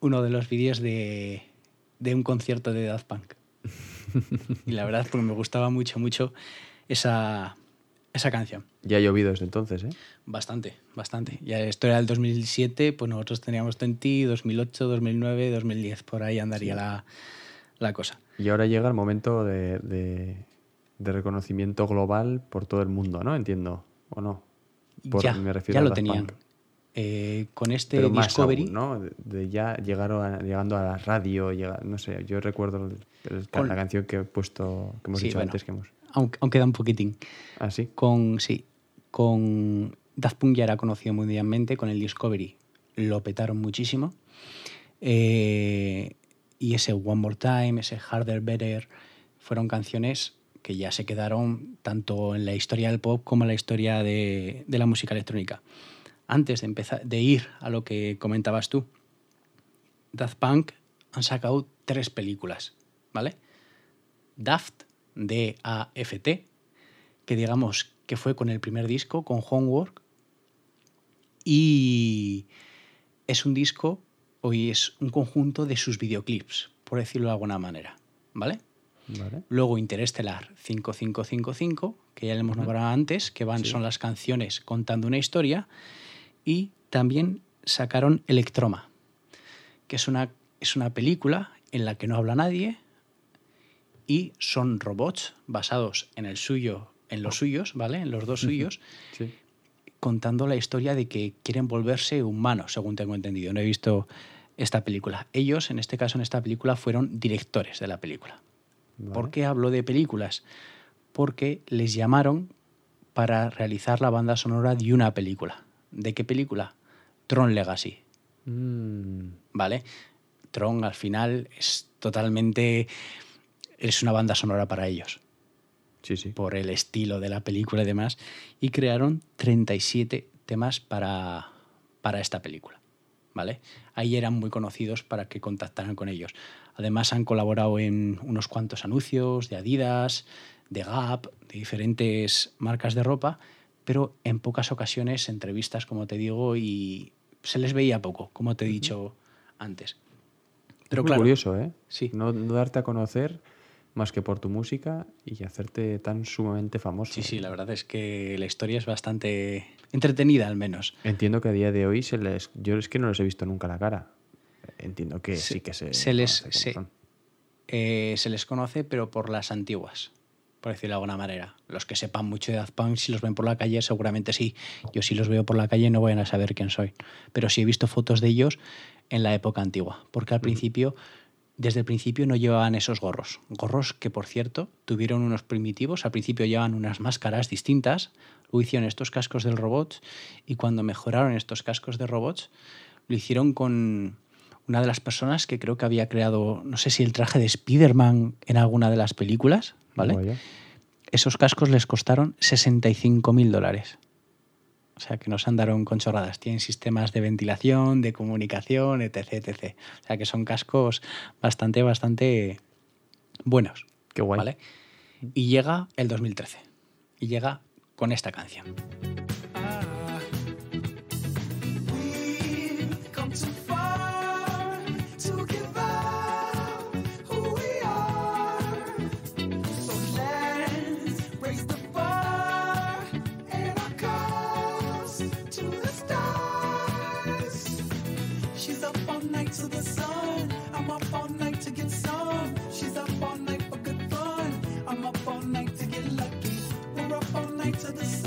uno de los vídeos de, de un concierto de Daft Punk. y la verdad, porque me gustaba mucho, mucho esa, esa canción. Ya ha llovido desde entonces, ¿eh? Bastante, bastante. Ya esto era el 2007, pues nosotros teníamos 20, 2008, 2009, 2010. Por ahí andaría la, la cosa. Y ahora llega el momento de, de- de reconocimiento global por todo el mundo, ¿no? Entiendo, ¿o no? Por- ya, me refiero ya a lo tenían. Eh, con este Pero Discovery, aún, ¿no? De, de ya llegaron a- llegando a la radio, llega- no sé, yo recuerdo el- el- Con- la canción que he puesto, que hemos Sí, dicho bueno. antes que hemos... aunque, aunque da un poquitín. Ah, sí. Con, sí, con Daft Punk ya era conocido mundialmente, con el Discovery lo petaron muchísimo. Eh, y ese One More Time, ese Harder, Better, fueron canciones que ya se quedaron tanto en la historia del pop como en la historia de, de la música electrónica. Antes de, empezar, de ir a lo que comentabas tú, Daft Punk han sacado tres películas, ¿vale? Daft, D-A-F-T, que digamos que fue con el primer disco, con Homework, y es un disco, hoy es un conjunto de sus videoclips, por decirlo de alguna manera, ¿vale? Vale. Luego Interestelar 5555, que ya le hemos nombrado antes, que van, son las canciones contando una historia. Y también sacaron Electroma, que es una, es una película en la que no habla nadie y son robots basados en el suyo, en los suyos, ¿vale? En los dos suyos, Sí. contando la historia de que quieren volverse humanos, según tengo entendido. No he visto esta película. Ellos, en este caso, en esta película, fueron directores de la película. Vale. ¿Por qué hablo de películas? Porque les llamaron para realizar la banda sonora de una película. ¿De qué película? Tron Legacy, Mm, ¿vale? Tron al final es totalmente... es una banda sonora para ellos, sí, sí. por el estilo de la película y demás, y crearon 37 temas para, para esta película, ¿vale? Ahí eran muy conocidos para que contactaran con ellos. Además han colaborado en unos cuantos anuncios de Adidas, de Gap, de diferentes marcas de ropa, pero en pocas ocasiones entrevistas, como te digo, y se les veía poco, como te he dicho antes. Pero Muy claro, curioso, ¿eh? Sí. No, no darte a conocer más que por tu música y hacerte tan sumamente famoso. sí, sí, la verdad es que la historia es bastante entretenida al menos. Entiendo que a día de hoy se les... Yo es que no les he visto nunca la cara. Entiendo que Se- sí que se... se les- se- eh, se les conoce, pero por las antiguas, por decirlo de alguna manera. Los que sepan mucho de Daft Punk, si los ven por la calle, seguramente sí. Yo si los veo por la calle no voy a saber quién soy. Pero sí he visto fotos de ellos en la época antigua, porque al principio, desde el principio no llevaban esos gorros. Gorros que, por cierto, tuvieron unos primitivos. Al principio llevaban unas máscaras distintas, luego hicieron estos cascos del robot y cuando mejoraron estos cascos de robots, lo hicieron con una de las personas que creo que había creado, no sé si el traje de Spider-Man en alguna de las películas, ¿vale? Vaya. Esos cascos les costaron 65 mil dólares. O sea, que nos andaron con chorradas. Tienen sistemas de ventilación, de comunicación, etc, etc. O sea, que son cascos bastante, bastante buenos. Qué guay. ¿vale? Y llega el 2013. Y llega con esta canción.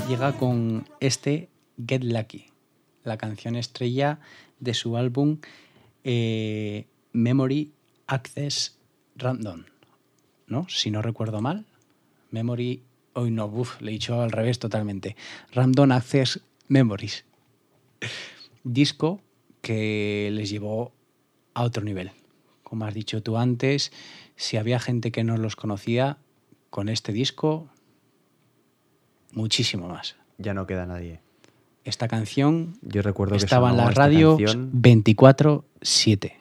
Llega con este Get Lucky, la canción estrella de su álbum eh, Memory Access Random, ¿no? Si no recuerdo mal. Memory, hoy no, le he dicho al revés totalmente. Random Access Memories. Disco que les llevó a otro nivel. Como has dicho tú antes, si había gente que no los conocía, con este disco, muchísimo más. Ya no queda nadie. Esta canción Yo recuerdo que estaba en la radio canción, 24-7.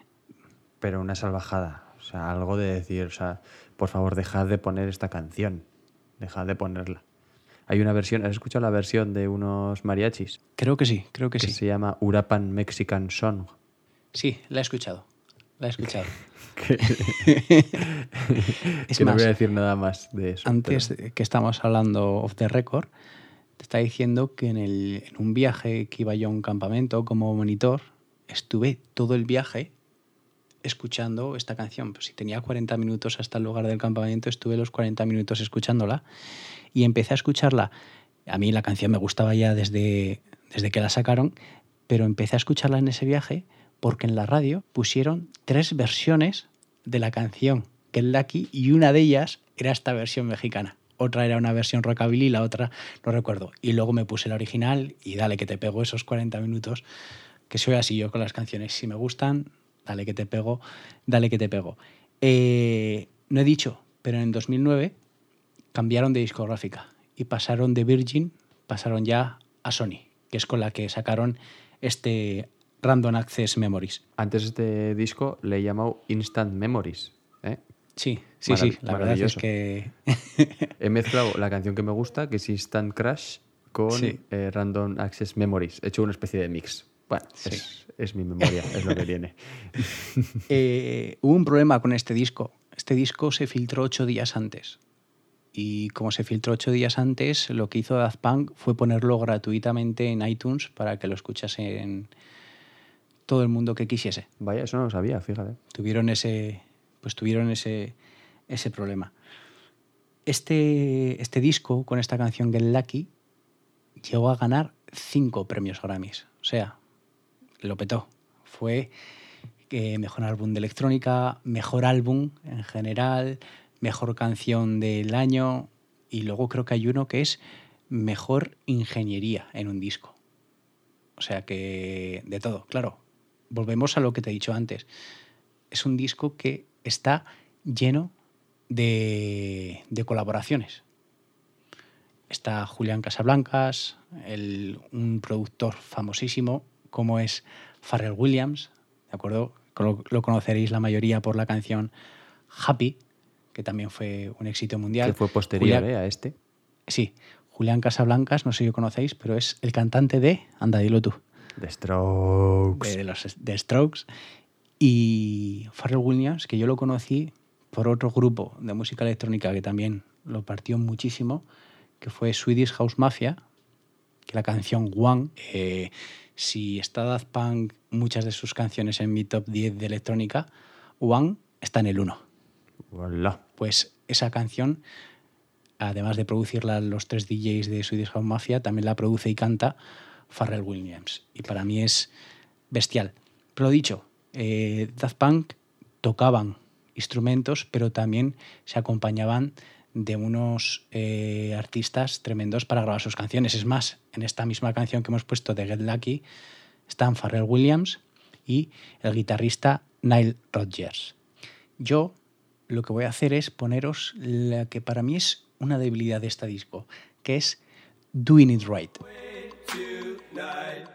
pero una salvajada. O sea, algo de decir, o sea, por favor, dejad de poner esta canción. Dejad de ponerla. Hay una versión, ¿has escuchado la versión de unos mariachis? Creo que sí, creo que Que sí. se llama Urapan Mexican Song. Sí, la he escuchado. La he escuchado. es que no más, voy a decir nada más de eso. antes pero- que estamos hablando off the record, te está diciendo que en, el, en un viaje que iba yo a un campamento como monitor, estuve todo el viaje escuchando esta canción. Pues si tenía 40 minutos hasta el lugar del campamento, estuve los 40 minutos escuchándola y empecé a escucharla. A mí la canción me gustaba ya desde, desde que la sacaron, pero empecé a escucharla en ese viaje porque en la radio pusieron tres versiones de la canción es Lucky y una de ellas era esta versión mexicana. Otra era una versión rockabilly y la otra no recuerdo. Y luego me puse la original y dale que te pego esos 40 minutos, que soy así yo con las canciones. Si me gustan, dale que te pego, dale que te pego. Eh, no he dicho, pero en 2009 cambiaron de discográfica y pasaron de Virgin, pasaron ya a Sony, que es con la que sacaron este Random Access Memories. Antes este disco le he llamado Instant Memories. ¿eh? Sí, sí, sí, la verdad es que He mezclado la canción que me gusta, que es Instant Crash, con Sí. eh, Random Access Memories. He hecho una especie de mix. Bueno, Sí. es, es mi memoria, es lo que tiene. Eh, hubo un problema con este disco. Este disco se filtró ocho días antes. Y como se filtró ocho días antes, lo que hizo Daft Punk fue ponerlo gratuitamente en iTunes para que lo escuchase todo el mundo que quisiese. Vaya, eso no lo sabía, fíjate. Tuvieron ese, pues tuvieron ese, ese problema. Este, este disco, con esta canción Get Lucky, llegó a ganar cinco premios Grammys. O sea, lo petó. Fue eh, mejor álbum de electrónica, mejor álbum en general, mejor canción del año y luego creo que hay uno que es mejor ingeniería en un disco. O sea que de todo, claro. Volvemos a lo que te he dicho antes. Es un disco que está lleno de, de colaboracionciones. Está Julián Casablancas, el- un productor famosísimo como es Pharrell Williams, ¿de acuerdo? Lo, lo conoceréis la mayoría por la canción Happy, que también fue un éxito mundial. Que fue posterior Julián- eh, a este. Sí, Julián Casablancas, no sé si lo conocéis, pero es el cantante de Anda, dilo tú, The Strokes. de los The Strokes. Y Pharrell Williams, que yo lo conocí por otro grupo de música electrónica que también lo partió muchísimo, que fue Swedish House Mafia, que la canción One, eh, si está Daft Punk, muchas de sus canciones en mi top 10 de electrónica, One está en el 1 Hola. pues esa canción, además de producirla los tres DJs de Swedish House Mafia, también la produce y canta Pharrell Williams. Y para mí es bestial. Pero dicho, eh, Daft Punk tocaban instrumentos, pero también se acompañaban de unos eh, artistas tremendos para grabar sus canciones. Es más, en esta misma canción que hemos puesto de Get Lucky están Pharrell Williams y el guitarrista Nile Rodgers. Yo lo que voy a hacer es poneros la que para mí es una debilidad de este disco, que es Doing It Right. died.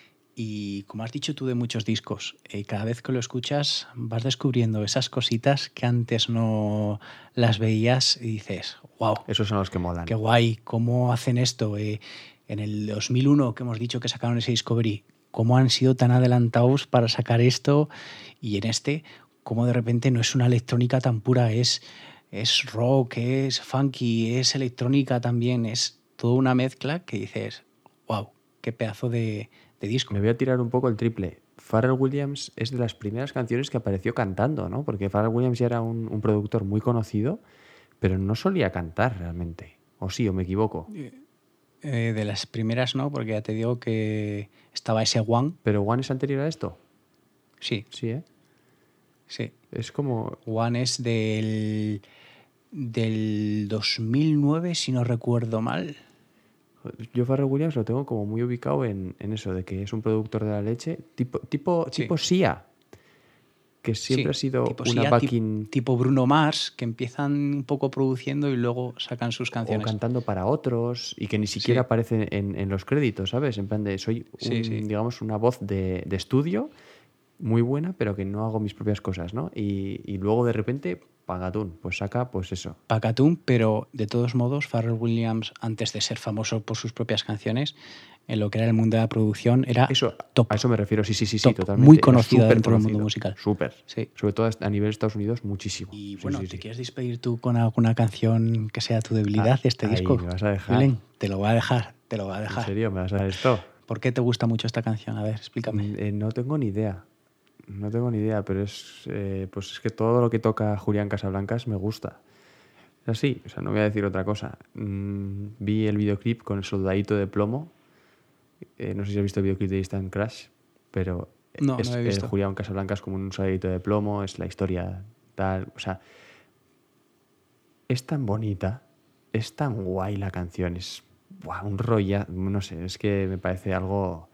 Y como has dicho tú de muchos discos, eh, cada vez que lo escuchas vas descubriendo esas cositas que antes no las veías y dices, wow, Esos son los que molan. Qué guay, cómo hacen esto. Eh, en el 2001 que hemos dicho que sacaron ese Discovery, cómo han sido tan adelantados para sacar esto y en este, cómo de repente no es una electrónica tan pura, es, es rock, es funky, es electrónica también, es toda una mezcla que dices, wow, qué pedazo de, de disco. Me voy a tirar un poco el triple. Pharrell Williams es de las primeras canciones que apareció cantando, ¿no? Porque Pharrell Williams ya era un, un productor muy conocido, pero no solía cantar realmente. O sí, o me equivoco. Eh, de las primeras no, porque ya te digo que estaba ese One, Pero One es anterior a esto. sí, Sí, ¿eh? Sí. Es como. One es del, del 2009, si no recuerdo mal. Yo Farrell Williams lo tengo como muy ubicado en, en eso, de que es un productor de la leche, tipo, tipo, Sí. tipo Sia, que siempre Sí, ha sido tipo una Sia, backing tipo Bruno Mars, que empiezan un poco produciendo y luego sacan sus o canciones. cantando para otros y que ni siquiera Sí. aparece en, en los créditos, ¿sabes? En plan de soy, un, sí. digamos, una voz de, de estudio muy buena, pero que no hago mis propias cosas, ¿no? Y, y luego de repente, Pagatún, pues saca, pues eso. Pacatum, pero de todos modos, Pharrell Williams, antes de ser famoso por sus propias canciones, en lo que era el mundo de la producción, era Eso, top. a eso me refiero, sí, sí, sí, sí, totalmente. muy conocido dentro del mundo musical. Súper. Sí. Sobre todo a nivel de Estados Unidos, muchísimo. Y bueno, sí, ¿te quieres despedir tú con alguna canción que sea tu debilidad Ah, de este ahí disco? me vas a dejar. Te lo voy a dejar, te lo voy a ¿En dejar. serio? ¿Me vas a dar esto? ¿Por qué te gusta mucho esta canción? A ver, explícame. Eh, no tengo ni idea. No tengo ni idea, pero es, eh, pues es que todo lo que toca Julián Casablancas me gusta. Es así, o sea, no voy a decir otra cosa. Mm, vi el videoclip con el soldadito de plomo. Eh, no sé si has visto el videoclip de Instant Crash, pero No, es no he. Julián Casablancas como un soldadito de plomo, es la historia tal. O sea, es tan bonita, es tan guay la canción, es buah, un rolla, no sé, es que me parece algo...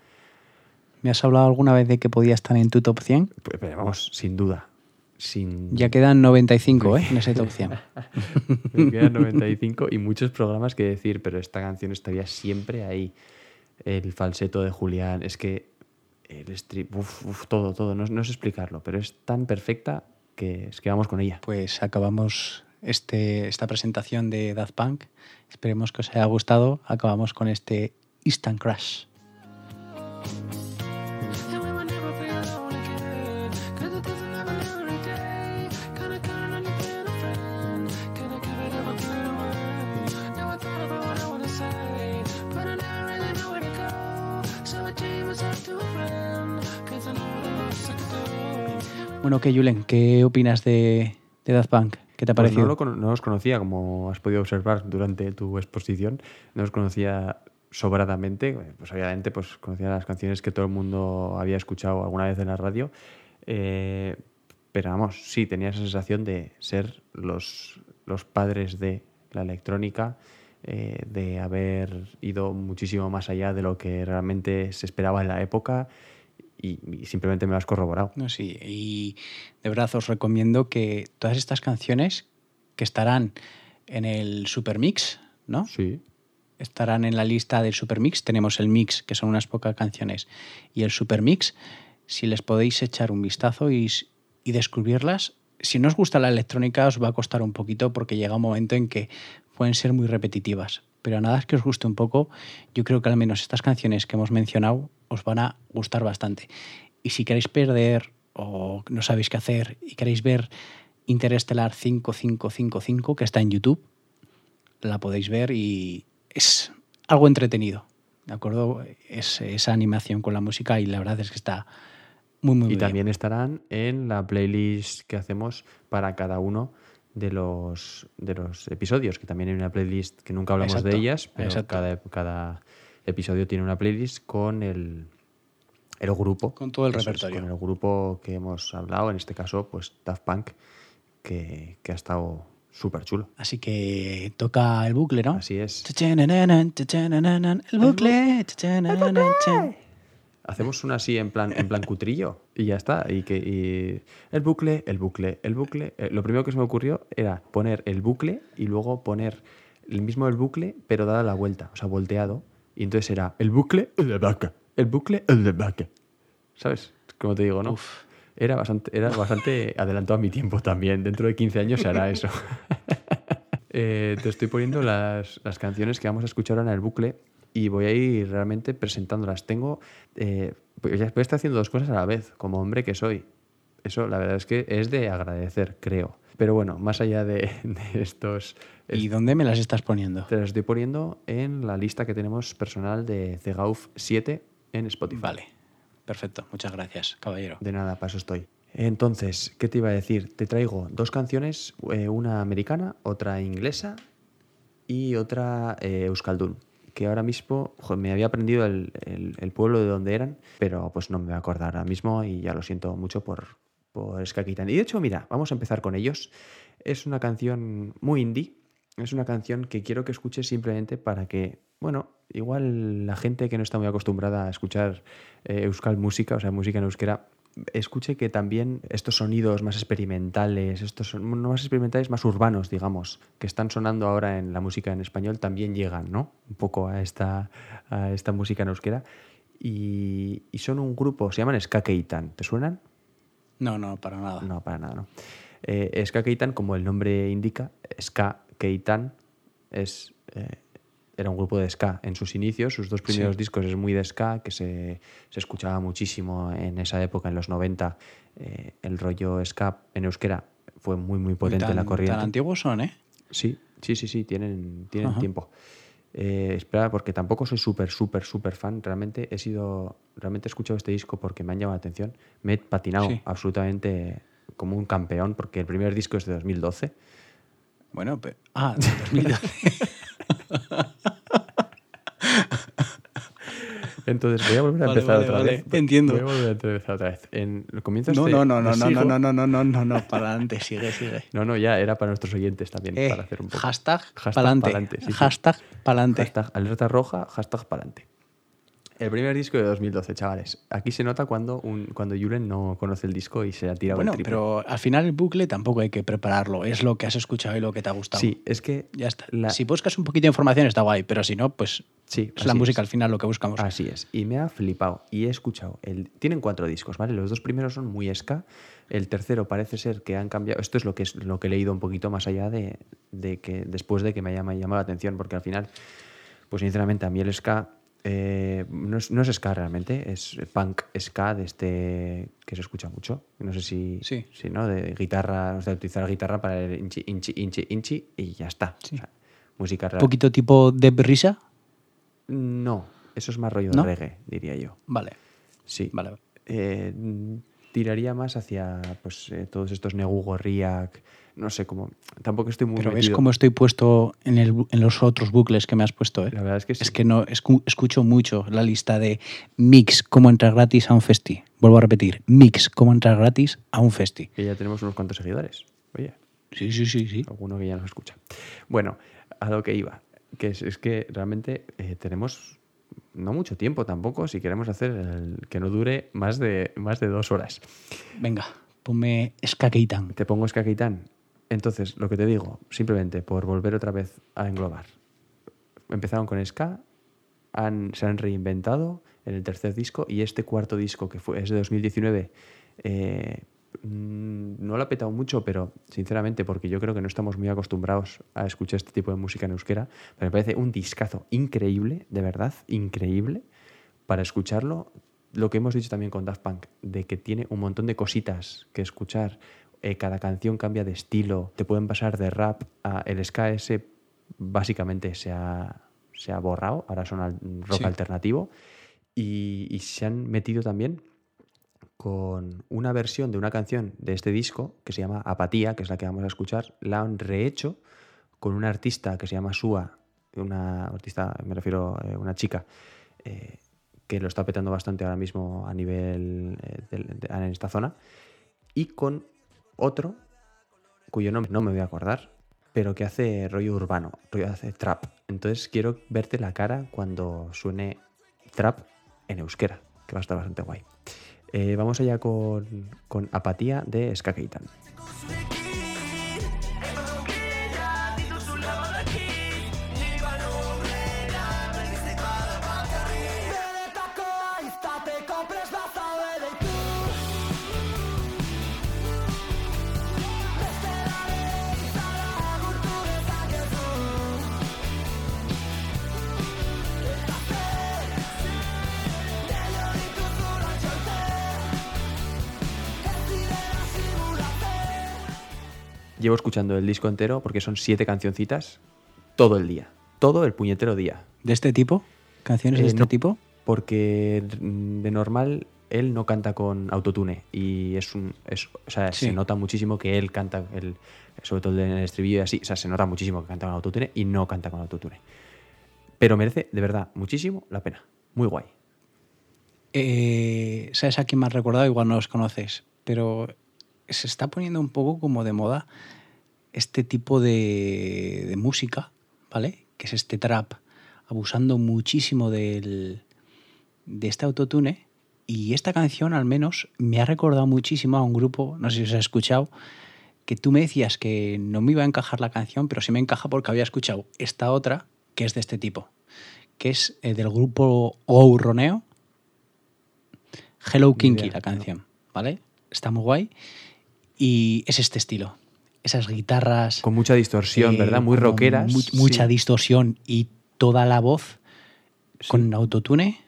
¿Me has hablado alguna vez de que podía estar en tu top 100? Pues, pero vamos, sin duda. Sin... Ya quedan 95 ¿eh? en ese top 100. Me quedan 95 y muchos programas que decir, pero esta canción estaría siempre ahí. El falseto de Julián, es que el strip, uf, uf, todo, todo, no, no sé explicarlo, pero es tan perfecta que es que vamos con ella. Pues acabamos este, esta presentación de Daft Punk. Esperemos que os haya gustado. Acabamos con este Instant Crash. Bueno, que Julen, ¿qué opinas de, de Daft Punk? ¿Qué te ha Pues parecido? no, lo no los conocía, como has podido observar durante tu exposición, no los conocía sobradamente, pues obviamente pues conocía las canciones que todo el mundo había escuchado alguna vez en la radio, eh, pero vamos, sí, tenía esa sensación de ser los, los padres de la electrónica, eh, de haber ido muchísimo más allá de lo que realmente se esperaba en la época y, y simplemente me lo has corroborado. No, sí, y de verdad os recomiendo que todas estas canciones que estarán en el Supermix, ¿no? Sí. Estarán en la lista del Supermix. Tenemos el Mix, que son unas pocas canciones, y el Supermix. Si les podéis echar un vistazo y, y descubrirlas, si no os gusta la electrónica os va a costar un poquito porque llega un momento en que pueden ser muy repetitivas. Pero nada es que os guste un poco, yo creo que al menos estas canciones que hemos mencionado os van a gustar bastante. Y si queréis perder o no sabéis qué hacer y queréis ver Interestelar 5555, que está en YouTube, la podéis ver y es algo entretenido. ¿De acuerdo? Es esa animación con la música y la verdad es que está muy, muy Y bien. también estarán en la playlist que hacemos para cada uno de los, de los episodios, que también hay una playlist que nunca hablamos Exacto, de ellas, pero exacto. cada, cada episodio tiene una playlist con el, el grupo. Con todo el repertorio. con el grupo que hemos hablado, en este caso, pues Daft Punk, que, que ha estado súper chulo. Así que toca el bucle, ¿no? Así es. El bucle. Hacemos una así en plan, en plan cutrillo y ya está. Y que y el bucle, el bucle, el bucle. Eh, lo primero que se me ocurrió era poner el bucle y luego poner el mismo el bucle, pero dada la vuelta, o sea, volteado. Y entonces era el bucle, el de vaca. El bucle, el de vaca. ¿Sabes? Como te digo, ¿no? Uf. Era bastante, era bastante adelantado a mi tiempo también. Dentro de 15 años se hará eso. Eh, te estoy poniendo las, las canciones que vamos a escuchar ahora en el bucle y voy a ir realmente presentándolas. Tengo. Eh, voy a estar haciendo dos cosas a la vez, como hombre que soy. Eso, la verdad es que es de agradecer, creo. Pero bueno, más allá de, de estos. ¿Y dónde me las estás poniendo? Te las estoy poniendo en la lista que tenemos personal de Zegauf 7 en Spotify. Vale. Perfecto. Muchas gracias, caballero. De nada, para eso estoy. Entonces, ¿qué te iba a decir? Te traigo dos canciones, eh, una americana, otra inglesa y otra eh, euskaldun. Que ahora mismo jo, me había aprendido el, el- el pueblo de donde eran, pero pues no me voy a acordar ahora mismo y ya lo siento mucho por, por Ska Kitan. Y de hecho, mira, vamos a empezar con ellos. Es una canción muy indie. Es una canción que quiero que escuches simplemente para que, bueno, igual la gente que no está muy acostumbrada a escuchar eh, euskal música, o sea, música en euskera, escuche que también estos sonidos más experimentales, estos son no más experimentales, más urbanos, digamos, que están sonando ahora en la música en español, también llegan, ¿no? Un poco a esta, a esta música en euskera. Y, y son un grupo, se llaman Ska Keitan. ¿Te suenan? No, no, para nada. No, para nada, no. Eh, Ska Keitan, como el nombre indica, Ska Keitan es, eh, era un grupo de ska en sus inicios. Sus dos primeros Sí. discos es muy de ska, que se, se escuchaba muchísimo en esa época, en los 90. Eh, el rollo ska en euskera fue muy, muy potente tan, en la corriente. Tan antiguos son, ¿eh? Sí, sí, sí, sí, tienen, tienen Ajá. tiempo. Eh, espera, porque tampoco soy súper, súper, súper fan. Realmente he sido, realmente he escuchado este disco porque me han llamado la atención. Me he patinado Sí. absolutamente como un campeón, porque el primer disco es de 2012. Bueno, pe- ah, de 2012. Entonces voy a volver a Vale, empezar vale, otra vale, vez. entiendo. Voy a volver a empezar otra vez. En el comienzo no, no, no, no, no, no, no, no, no, no, no, no, para adelante, sigue, sigue. No, no, ya era para nuestros oyentes también, Eh, para hacer un poco. hashtag, Hashtag pa'lante. pa'lante, sí, sí. hashtag pa'lante. Hashtag alerta roja, hashtag pa'lante. El primer disco de 2012, chavales. Aquí se nota cuando, un, cuando Julen no conoce el disco y se ha tirado Bueno, el triple. pero al final el bucle tampoco hay que prepararlo. Es lo que has escuchado y lo que te ha gustado. Sí, es que Ya está. la- Si buscas un poquito de información está guay, pero si no, pues Sí, es la música es. al final lo que buscamos. Así es. Y me ha flipado. Y he escuchado. El... Tienen cuatro discos, ¿vale? Los dos primeros son muy ska. El tercero parece ser que han cambiado. Esto es lo que, es, lo que he leído un poquito más allá de, de que después de que me haya llamado la atención, porque al final, pues sinceramente, a mí el ska. Eh, no, es, no es ska realmente, es punk ska de este que se escucha mucho. No sé si, Sí. si ¿no? De guitarra, o sea, utilizar la guitarra para el inchi, inchi, inchi, inchi y ya está. Sí. O sea, música Un real. poquito tipo de risa. No, eso es más rollo ¿No? de reggae, diría yo. Vale, Sí. vale. Eh, tiraría más hacia pues, eh, todos estos Negu Gorriak, no sé cómo. Tampoco estoy muy Pero ves cómo estoy puesto en, el, en los otros bucles que me has puesto, ¿eh? La verdad es que sí. Es que no escu- escucho mucho la lista de mix, cómo entrar gratis a un festi. Vuelvo a repetir, mix, cómo entrar gratis a un festi. Que ya tenemos unos cuantos seguidores. Oye, Sí, sí, sí, sí. alguno que ya nos escucha. Bueno, a lo que iba. Que es, es que realmente eh, tenemos no mucho tiempo tampoco si queremos hacer el, que no dure más de, más de dos horas. Venga, ponme Skakeitan. Te pongo Skakeitán. Entonces, lo que te digo, simplemente por volver otra vez a englobar. Empezaron con Ska, han, se han reinventado en el tercer disco y este cuarto disco, que fue, es de 2019, eh, mm, no lo ha petado mucho, pero sinceramente, porque yo creo que no estamos muy acostumbrados a escuchar este tipo de música en euskera, pero me parece un discazo increíble, de verdad, increíble, para escucharlo. Lo que hemos dicho también con Daft Punk, de que tiene un montón de cositas que escuchar. Eh, cada canción cambia de estilo. Te pueden pasar de rap a el ska ese básicamente se ha, se ha borrado, ahora son al- rock Sí. alternativo. Y, y se han metido también con una versión de una canción de este disco que se llama Apatía, que es la que vamos a escuchar, la han rehecho con una artista que se llama Sua, una artista, me refiero a una chica, eh, que lo está petando bastante ahora mismo a nivel eh, de- en esta zona, y con otro cuyo nombre no me voy a acordar, pero que hace rollo urbano, rollo hace trap. Entonces quiero verte la cara cuando suene trap en euskera, que va a estar bastante guay. Eh, vamos allá con, con Apatía de Skakeitan. Llevo escuchando el disco entero porque son siete cancioncitas todo el día. Todo el puñetero día. ¿De este tipo? ¿Canciones Eh, de este no. tipo? Porque de normal él no canta con autotune y es un es- o sea, Sí. se nota muchísimo que él canta el, sobre todo en el estribillo y así, o sea, se nota muchísimo que canta con autotune y no canta con autotune. Pero merece de verdad muchísimo la pena. Muy guay. Eh, ¿Sabes a quién has recordado? Igual no los conoces, pero se está poniendo un poco como de moda este tipo de, de música, ¿vale? Que es este trap, abusando muchísimo del, de este autotune. Y esta canción, al menos, me ha recordado muchísimo a un grupo, no sé si os has escuchado, que tú me decías que no me iba a encajar la canción, pero sí me encaja porque había escuchado esta otra, que es de este tipo, que es eh, del grupo Ouroneo, Hello Kinky, idea, la canción, ¿vale? Está muy guay. Y es este estilo. Esas guitarras. Con mucha distorsión, eh, ¿verdad? Muy rockeras. mu- mucha Sí. distorsión y toda la voz Sí. con autotune,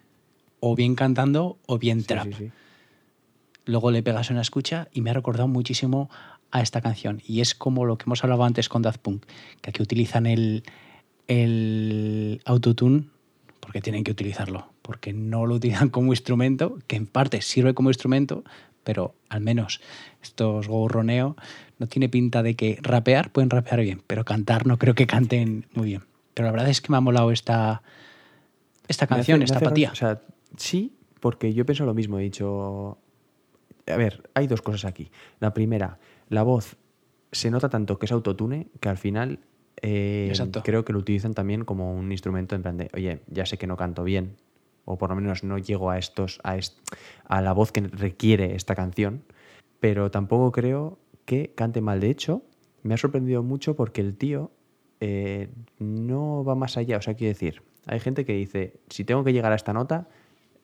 o bien cantando, o bien trap. sí. Luego le pegas una escucha y me ha recordado muchísimo a esta canción. Y es como lo que hemos hablado antes con Daft Punk, que aquí utilizan el, el autotune porque tienen que utilizarlo, porque no lo utilizan como instrumento, que en parte sirve como instrumento, pero al menos estos gorroneo no tiene pinta de que rapear pueden rapear bien, pero cantar no creo que canten muy bien. Pero la verdad es que me ha molado esta, esta hace- canción, esta apatía. gracia, O sea, sí, porque yo pienso lo mismo. He dicho. A ver, hay dos cosas aquí. La primera, la voz se nota tanto que es autotune que al final eh, creo que lo utilizan también como un instrumento en plan de, oye, ya sé que no canto bien, o por lo menos no llego a estos, a, est- a la voz que requiere esta canción, pero tampoco creo que cante mal. De hecho, me ha sorprendido mucho porque el tío eh, no va más allá. O sea, quiero decir, hay gente que dice, si tengo que llegar a esta nota,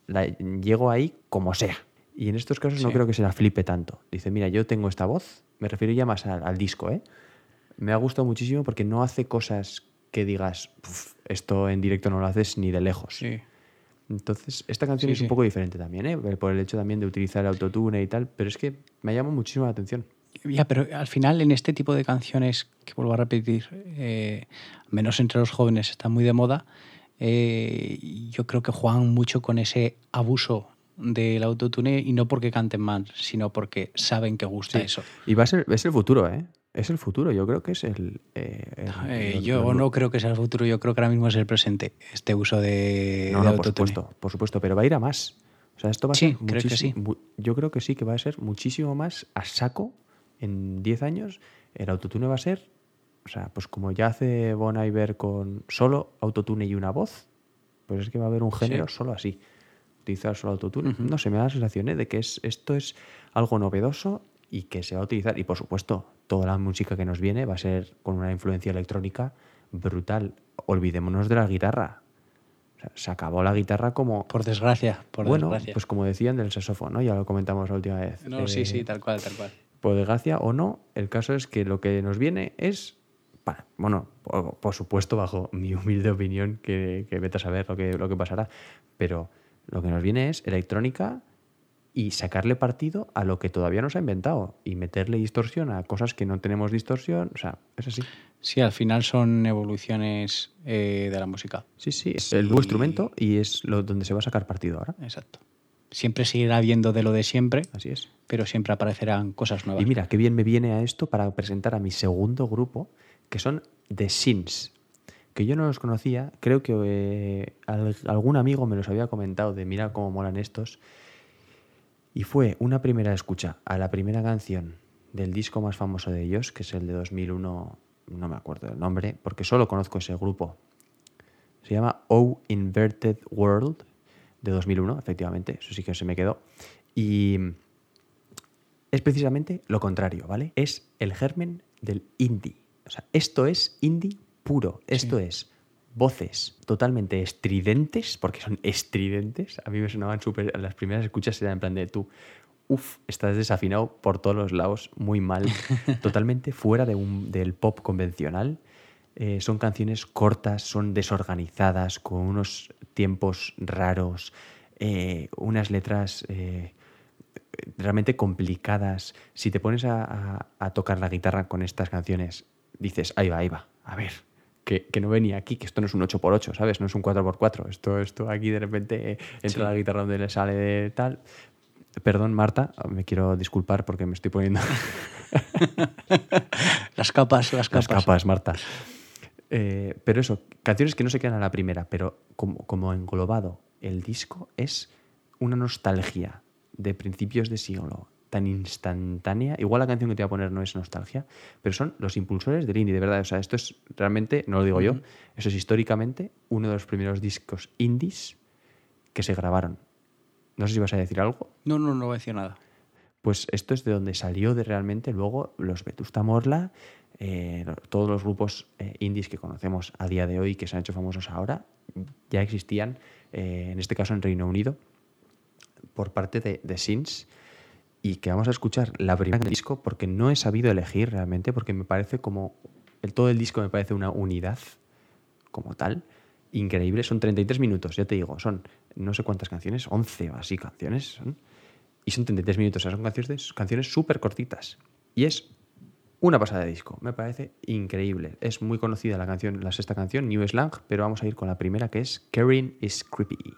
la, llego ahí como sea. Y en estos casos no Sí. creo que se la flipe tanto. Dice, mira, yo tengo esta voz, me refiero ya más al, al disco, ¿eh? Me ha gustado muchísimo porque no hace cosas que digas, "Puf, esto en directo no lo haces ni de lejos. Sí. Entonces, esta canción Sí, es sí. un poco diferente también, ¿eh? Por el hecho también de utilizar el autotune y tal, pero es que me llama muchísimo la atención. Ya, pero al final en este tipo de canciones, que vuelvo a repetir, eh, menos entre los jóvenes está muy de moda, eh, yo creo que juegan mucho con ese abuso del autotune y no porque canten mal, sino porque saben que gusta Sí. eso. Y va a ser, es el futuro, ¿eh? Es el futuro, yo creo que es el... eh, el- Eh, el- yo el- no creo que sea el futuro, yo creo que ahora mismo es el presente, este uso de, No, de no, por autotune. supuesto, por supuesto, pero va a ir a más. O sea, esto va a Sí, ser creo que sí. Yo creo que sí, que va a ser muchísimo más a saco en 10 años. El autotune va a ser, o sea, pues como ya hace Bon Iver con solo autotune y una voz, pues es que va a haber un género solo así. Utilizar solo autotune. No sé, me da la sensación ¿eh? de que es, esto es algo novedoso y que se va a utilizar. Y por supuesto, toda la música que nos viene va a ser con una influencia electrónica brutal. Olvidémonos de la guitarra. O sea, se acabó la guitarra como. Por desgracia, por bueno, desgracia. pues como decían del saxofón, ¿no? Ya lo comentamos la última vez. no, sí, Eh, sí, tal cual, tal cual. por desgracia o no, el caso es que lo que nos viene es, bueno, por, por supuesto, bajo mi humilde opinión, que, que vete a saber lo que, lo que pasará, pero lo que nos viene es electrónica y sacarle partido a lo que todavía no se ha inventado y meterle distorsión a cosas que no tenemos distorsión, o sea, es así. Sí, al final son evoluciones eh, de la música. Sí, sí, es el nuevo instrumento y es lo donde se va a sacar partido ahora. Exacto. Siempre seguirá habiendo de lo de siempre, Así es. pero siempre aparecerán cosas nuevas. Y mira, qué bien me viene a esto para presentar a mi segundo grupo, que son The Sins, que yo no los conocía, creo que eh, al- algún amigo me los había comentado de mira cómo molan estos, y fue una primera escucha a la primera canción del disco más famoso de ellos, que es el de 2001, no me acuerdo del nombre, porque solo conozco ese grupo. Se llama O Inverted World, de 2001, efectivamente, eso sí que se me quedó. Y es precisamente lo contrario, ¿vale? Es el germen del indie. O sea, esto es indie puro. Esto es voces totalmente estridentes, porque son estridentes. A mí me sonaban súper. Las primeras escuchas eran en plan de tú. Uf, estás desafinado por todos los lados, muy mal, totalmente fuera de un- del pop convencional. Eh, son canciones cortas, son desorganizadas, con unos tiempos raros, eh, unas letras eh, realmente complicadas. Si te pones a, a- a tocar la guitarra con estas canciones, dices, ahí va, ahí va, a ver, que, que no venía aquí, que esto no es un 8x8, ¿sabes? No es un 4x4. Esto, esto aquí de repente eh, entra Sí. la guitarra donde le sale de tal. Perdón, Marta, me quiero disculpar porque me estoy poniendo Las capas, las capas. las capas, Marta. Eh, pero eso, canciones que no se quedan a la primera, pero como, como englobado el disco es una nostalgia de principios de siglo tan instantánea. Igual la canción que te voy a poner no es nostalgia, pero son los impulsores del indie, de verdad. O sea, esto es realmente, no lo digo yo, eso es históricamente uno de los primeros discos indies que se grabaron. No sé si vas a decir algo. No, no, no voy a decir nada. Pues esto es de donde salió de realmente luego los Vetusta Morla, eh, todos los grupos eh, indies que conocemos a día de hoy que se han hecho famosos ahora, ya existían, eh, en este caso en Reino Unido, por parte de, de Sins. Y que vamos a escuchar la primera del disco porque no he sabido elegir realmente, porque me parece como. El, todo el disco me parece una unidad como tal. Increíble. Son 33 minutos, ya te digo. Son no sé cuántas canciones, 11 o así canciones. Y son 33 minutos. O sea, son canciones canciones súper cortitas. Y es una pasada de disco. Me parece increíble. Es muy conocida la canción, la sexta canción, New Slang, pero vamos a ir con la primera que es Caring is Creepy.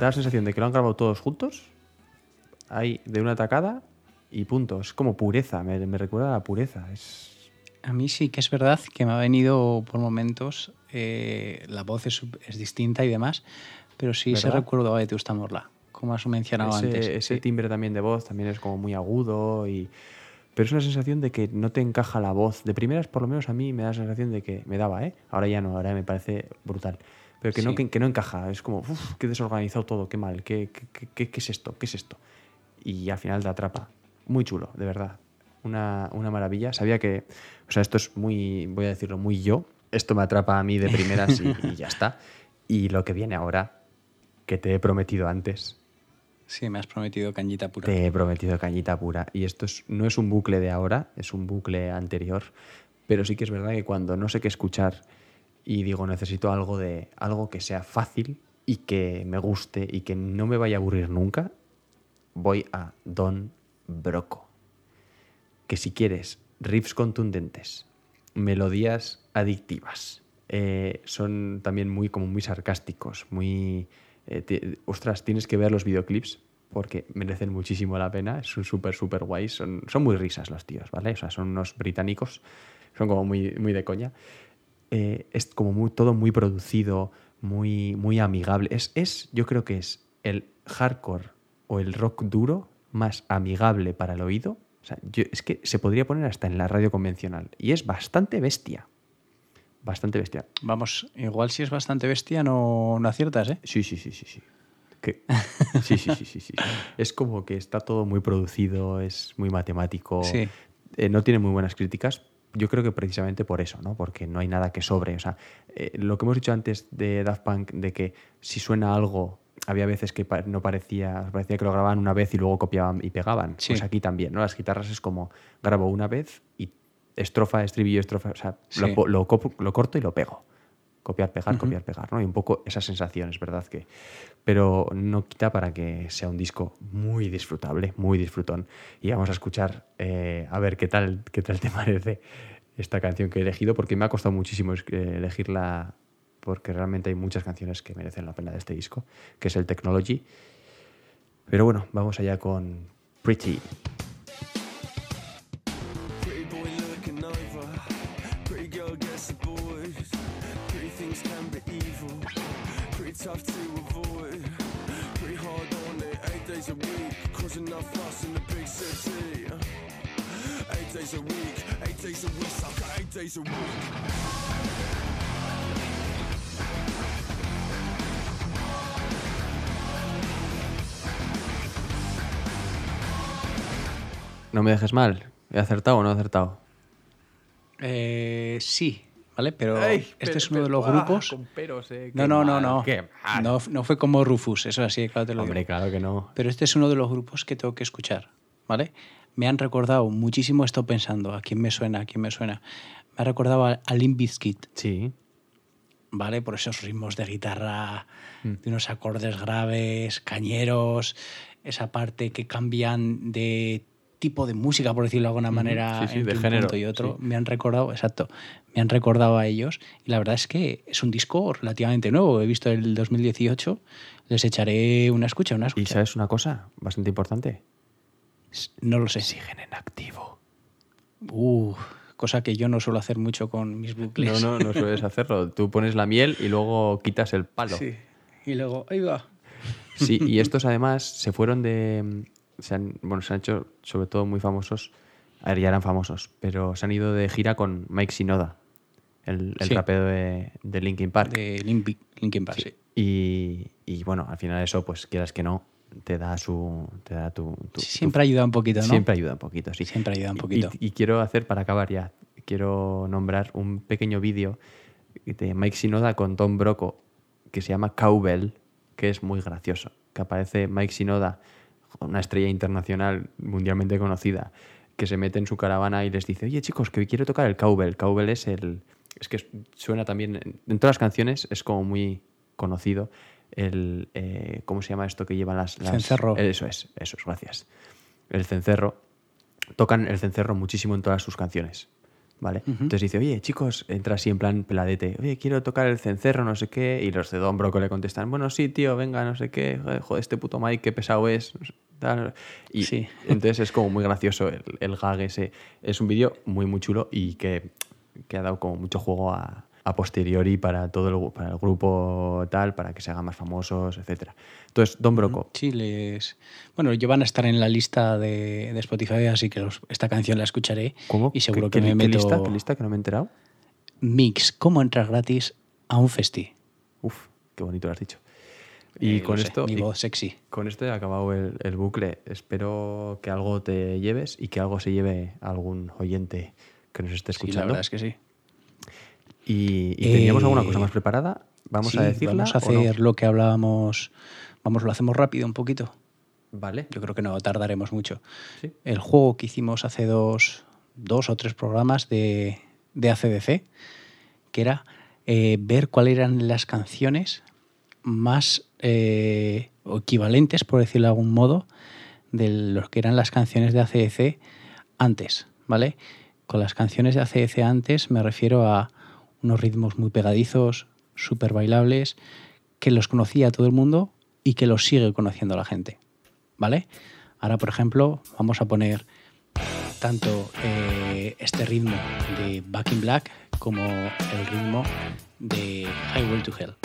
Da la sensación de que lo han grabado todos juntos, ahí de una tacada y punto. Es como pureza, me, me recuerda a la pureza. Es, A mí sí que es verdad que me ha venido por momentos, eh, la voz es, es distinta y demás, pero sí se ¿Verdad? recuerdo a Vetusta Morla, como has mencionado ese, antes. ese Sí. timbre también de voz también es como muy agudo y... Pero es una sensación de que no te encaja la voz. De primeras, por lo menos a mí me da la sensación de que me daba, ¿eh? Ahora ya no, ahora me parece brutal. Pero que, no, que, que no encaja. Es como, uff, qué desorganizado todo, qué mal, qué, qué, qué- qué- qué es esto, qué es esto. Y al final te atrapa. Muy chulo, de verdad. Una, una maravilla. Sabía que, o sea, esto es muy, voy a decirlo, muy yo. Esto me atrapa a mí de primeras y, y ya está. Y lo que viene ahora, que te he prometido antes, Sí, me has prometido cañita pura. te he prometido cañita pura. Y esto es- no es un bucle de ahora, es un bucle anterior. Pero sí que es verdad que cuando no sé qué escuchar y digo necesito algo de algo que sea fácil y que me guste y que no me vaya a aburrir nunca, voy a Don Broco. Que si quieres riffs contundentes, melodías adictivas, eh, son también muy como muy sarcásticos, muy eh, ostras, tienes que ver los videoclips porque merecen muchísimo la pena, son súper, súper guays, son, son muy risas los tíos, ¿vale? O sea, son unos británicos, son como muy, muy de coña. Eh, es como muy, todo muy producido, muy, muy amigable. Es, es, yo creo que es el hardcore o el rock duro más amigable para el oído. O sea, yo- es que se podría poner hasta en la radio convencional. Y es bastante bestia. Bastante bestia. Vamos, igual si es bastante bestia no, no aciertas, ¿eh? Sí, sí, sí, sí, sí. Que- Sí, sí, sí, sí, sí. Es como que está todo muy producido, es muy matemático. Sí. Eh, no tiene muy buenas críticas. Yo creo que precisamente por eso, ¿no? Porque no hay nada que sobre. O sea, eh, lo que hemos dicho antes de Daft Punk, de que si suena algo, había veces que no parecía, parecía que lo grababan una vez y luego copiaban y pegaban. Sí. Pues aquí también, ¿no? Las guitarras es como grabo una vez y estrofa, estribillo, estrofa, o sea, Sí. lo, po- lo copo- lo corto y lo pego. Copiar, pegar, copiar, pegar, ¿no? Y un poco esa sensación, es verdad que. Pero no quita para que sea un disco muy disfrutable, muy disfrutón. Y vamos a escuchar, eh, a ver qué tal, qué tal te parece esta canción que he elegido, porque me ha costado muchísimo eh, elegirla, porque realmente hay muchas canciones que merecen la pena de este disco, que es el Technology. Pero bueno, vamos allá con. Pretty Causing enough fuss in the big city. Eight days a week, eight days a week, sucker, eight days a week. No me dejes mal. ¿He acertado o no he acertado? Eh, sí, ¿vale? Pero Ay, este pero- es uno de los ah, grupos... con peros, eh, No, no, no, no. no. No fue como Rufus, eso así, claro te lo Hombre, digo. claro que no. Pero este es uno de los grupos que tengo que escuchar, ¿vale? Me han recordado muchísimo, he estado pensando, ¿a quién me suena? ¿A quién me suena? Me ha recordado a, a Limp Bizkit. Sí. ¿vale? Por esos ritmos de guitarra, Mm. de unos acordes graves, cañeros, esa parte que cambian de tipo de música, por decirlo de alguna manera, sí, sí, entre de un género, punto y otro. sí. Me han recordado, exacto, me han recordado a ellos. Y la verdad es que es un disco relativamente nuevo. He visto el 2018. Les echaré una escucha, una Y escucha. sabes una cosa bastante importante. No lo sé. Siguen en activo. Uh, cosa que yo no suelo hacer mucho con mis bucles. No, no, no sueles hacerlo. Tú pones la miel y luego quitas el palo. Sí. Y luego, ahí va. Sí, y estos además se fueron de. Se han, bueno, se han hecho sobre todo muy famosos. A ver, ya eran famosos, pero se han ido de gira con Mike Shinoda, el, el Sí. rapero de, de Linkin Park. De Link- Linkin Park, sí. Y, y bueno, al final eso, pues quieras que no, te da su. Te da tu, tu- Sí, tu- Siempre ayuda un poquito, ¿no? Siempre ayuda un poquito, sí. Siempre ayuda un Y- poquito. Y, y quiero hacer, para acabar ya, quiero nombrar un pequeño vídeo de Mike Sinoda con Tom Broco que se llama Cowbell, que es muy gracioso. Que aparece Mike Sinoda, una estrella internacional mundialmente conocida, que se mete en su caravana y les dice, oye chicos, que quiero tocar el cowbell. Cowbell es el... Es que suena también... En en todas las canciones es como muy conocido el... eh, ¿Cómo se llama esto que llevan las... las- Cencerro. Eso es, eso es, gracias. El cencerro. Tocan el cencerro muchísimo en todas sus canciones. ¿Vale? Entonces dice, oye, chicos, entra así en plan peladete, oye, quiero tocar el cencerro, no sé qué, y los de Don Broco le contestan, bueno, sí, tío, venga, no sé qué, joder, este puto Mike, qué pesado es. Y Sí. entonces es como muy gracioso el, el gag ese. Es un vídeo muy, muy chulo y que, que ha dado como mucho juego a, a posteriori para todo el, para el grupo tal, para que se hagan más famosos, etcétera. Entonces, Don Broco, Sí, les... Bueno, yo van a estar en la lista de, de Spotify, así que los- esta canción la escucharé. ¿cómo? Y seguro ¿Qué- que me qué meto... lista? ¿Qué lista que no me he enterado? Mix, ¿cómo entrar gratis a un festi? Uf, qué bonito lo has dicho. Y Eh, con sé, esto... Mi voz sexy. Con esto he acabado el, el bucle. Espero que algo te lleves y que algo se lleve a algún oyente que nos esté Sí, la escuchando. verdad es que sí. Y, y teníamos Eh, alguna cosa más preparada. Vamos Sí, a decirla. Vamos a no? hacer lo que hablábamos. Vamos, lo hacemos rápido un poquito. Vale. Yo creo que no tardaremos mucho. Sí. El juego que hicimos hace dos, dos o tres programas de, de ACDC, que era eh, ver cuáles eran las canciones más eh, equivalentes, por decirlo de algún modo, de lo que eran las canciones de ACDC antes, ¿vale? Con las canciones de ACDC antes me refiero a unos ritmos muy pegadizos, súper bailables, que los conocía todo el mundo y que los sigue conociendo la gente, ¿vale? Ahora, por ejemplo, vamos a poner tanto eh, este ritmo de Back in Black como el ritmo de Highway to Hell.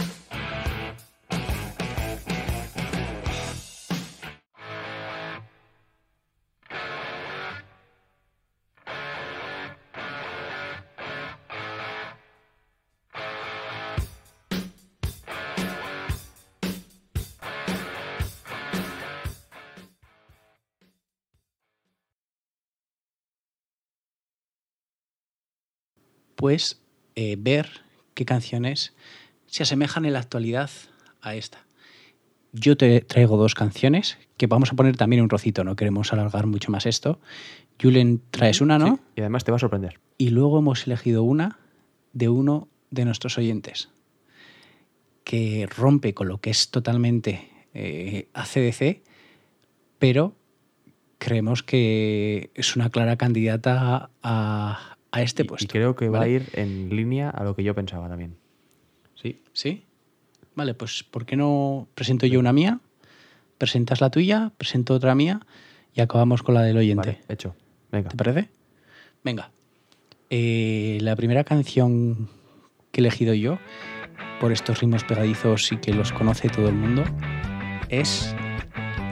Pues eh, ver qué canciones se asemejan en la actualidad a esta. Yo te traigo dos canciones que vamos a poner también un rocito, no queremos alargar mucho más esto. Julen, traes una, ¿no? Sí, Y además te va a sorprender. Y luego hemos elegido una de uno de nuestros oyentes que rompe con lo que es totalmente eh, ACDC, pero creemos que es una clara candidata a, a este Y- puesto. Y creo que va a ir en línea a lo que yo pensaba también. Sí. ¿Sí? Vale, pues ¿por qué no presento yo una mía? Presentas la tuya, presento otra mía y acabamos con la del oyente. Vale, hecho. Venga. ¿Te parece? Venga. Eh, la primera canción que he elegido yo, por estos ritmos pegadizos y que los conoce todo el mundo, es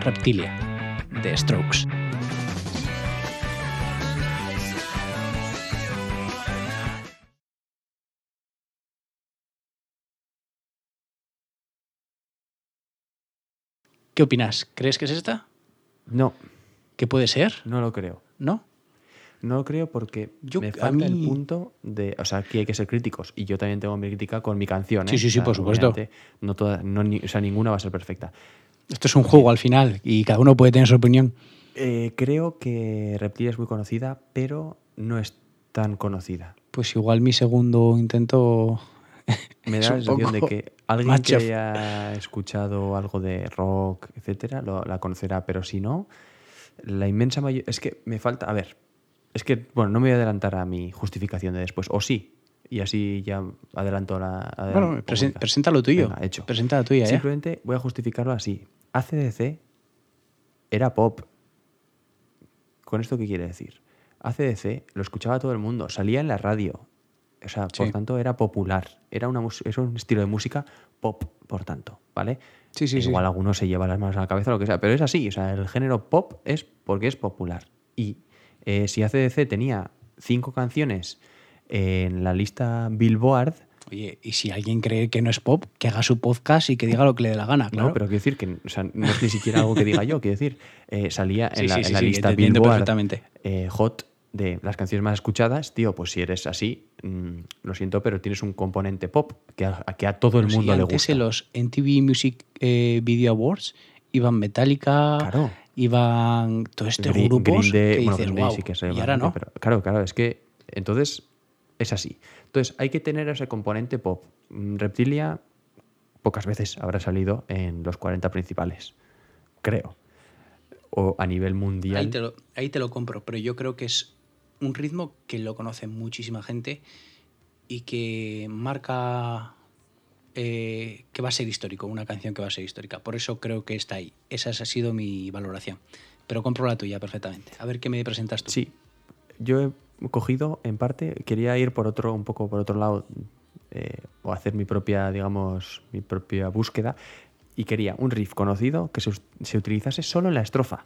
Reptilia, de Strokes. ¿Qué opinas? ¿Crees que es esta? No, ¿Qué puede ser? no lo creo. ¿No? No lo creo porque Yo- me falta el punto de. O sea, aquí hay que ser críticos. Y yo también tengo mi crítica con mi canción. ¿eh? Sí, sí, sí, O sea, por supuesto. No toda, no, ni- o sea, ninguna va a ser perfecta. Esto es un juego al final y cada uno puede tener su opinión. Eh, creo que Reptilia es muy conocida, pero no es tan conocida. Pues igual mi segundo intento me da la sensación de que alguien macho. que haya escuchado algo de rock, etcétera, lo- la conocerá, pero si no, la inmensa mayoría. Es que me falta. A ver, es que, bueno, no me voy a adelantar a mi justificación de después, o sí, y así ya adelanto la. adelanto Bueno, presen- presenta lo tuyo. Venga, hecho. Presenta la tuya, ¿eh? Simplemente voy a justificarlo así. ACDC era pop. ¿Con esto qué quiere decir? ACDC lo escuchaba todo el mundo, salía en la radio. O sea, por Sí. tanto, era popular. Era, una, era un estilo de música pop, por tanto, ¿vale? Sí, sí, sí. Igual alguno se lleva las manos a la cabeza o lo que sea, pero es así. O sea, el género pop es porque es popular. Y eh, si ACDC tenía cinco canciones en la lista Billboard, Oye, y si alguien cree que no es pop, que haga su podcast y que diga lo que le dé la gana, claro. No, pero quiero decir que o sea, no es ni siquiera algo que diga yo, quiero decir, eh, salía en Sí, la, sí, en sí, la sí, lista Billboard eh, Hot de las canciones más escuchadas, tío, pues si eres así, mm, lo siento, pero tienes un componente pop que a, que a todo el mundo le antes gusta. en los MTV Music eh, Video Awards iban Metallica, Claro. iban todo este Green- grupos Green Day- que bueno, dices, y ahora no. pero claro, claro, es que entonces es así. Entonces hay que tener ese componente pop. Mm, Reptilia pocas veces habrá salido en los 40 principales, creo. O a nivel mundial. Ahí te, lo, ahí te lo compro, pero yo creo que es un ritmo que lo conoce muchísima gente y que marca eh, que va a ser histórico, una canción que va a ser histórica. Por eso creo que está ahí. Esa ha sido mi valoración. Pero compro la tuya perfectamente. A ver qué me presentas tú. Sí, yo he cogido en parte, quería ir por otro, un poco por otro lado, eh, o hacer mi propia, digamos, mi propia búsqueda, y quería un riff conocido que se, se utilizase solo en la estrofa.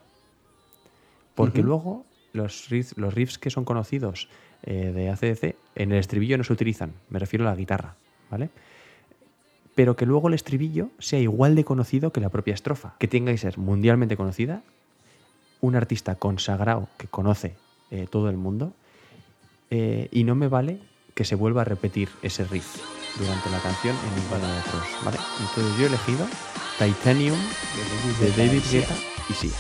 Porque luego los riffs, los riffs que son conocidos eh, de ACDC, en el estribillo no se utilizan, me refiero a la guitarra, ¿vale? Pero que luego el estribillo sea igual de conocido que la propia estrofa, que tenga que ser mundialmente conocida, un artista consagrado que conoce eh, todo el mundo eh, y no me vale que se vuelva a repetir ese riff durante la canción en ninguna de otros, ¿vale? Entonces yo he elegido Titanium de David Guetta y sí.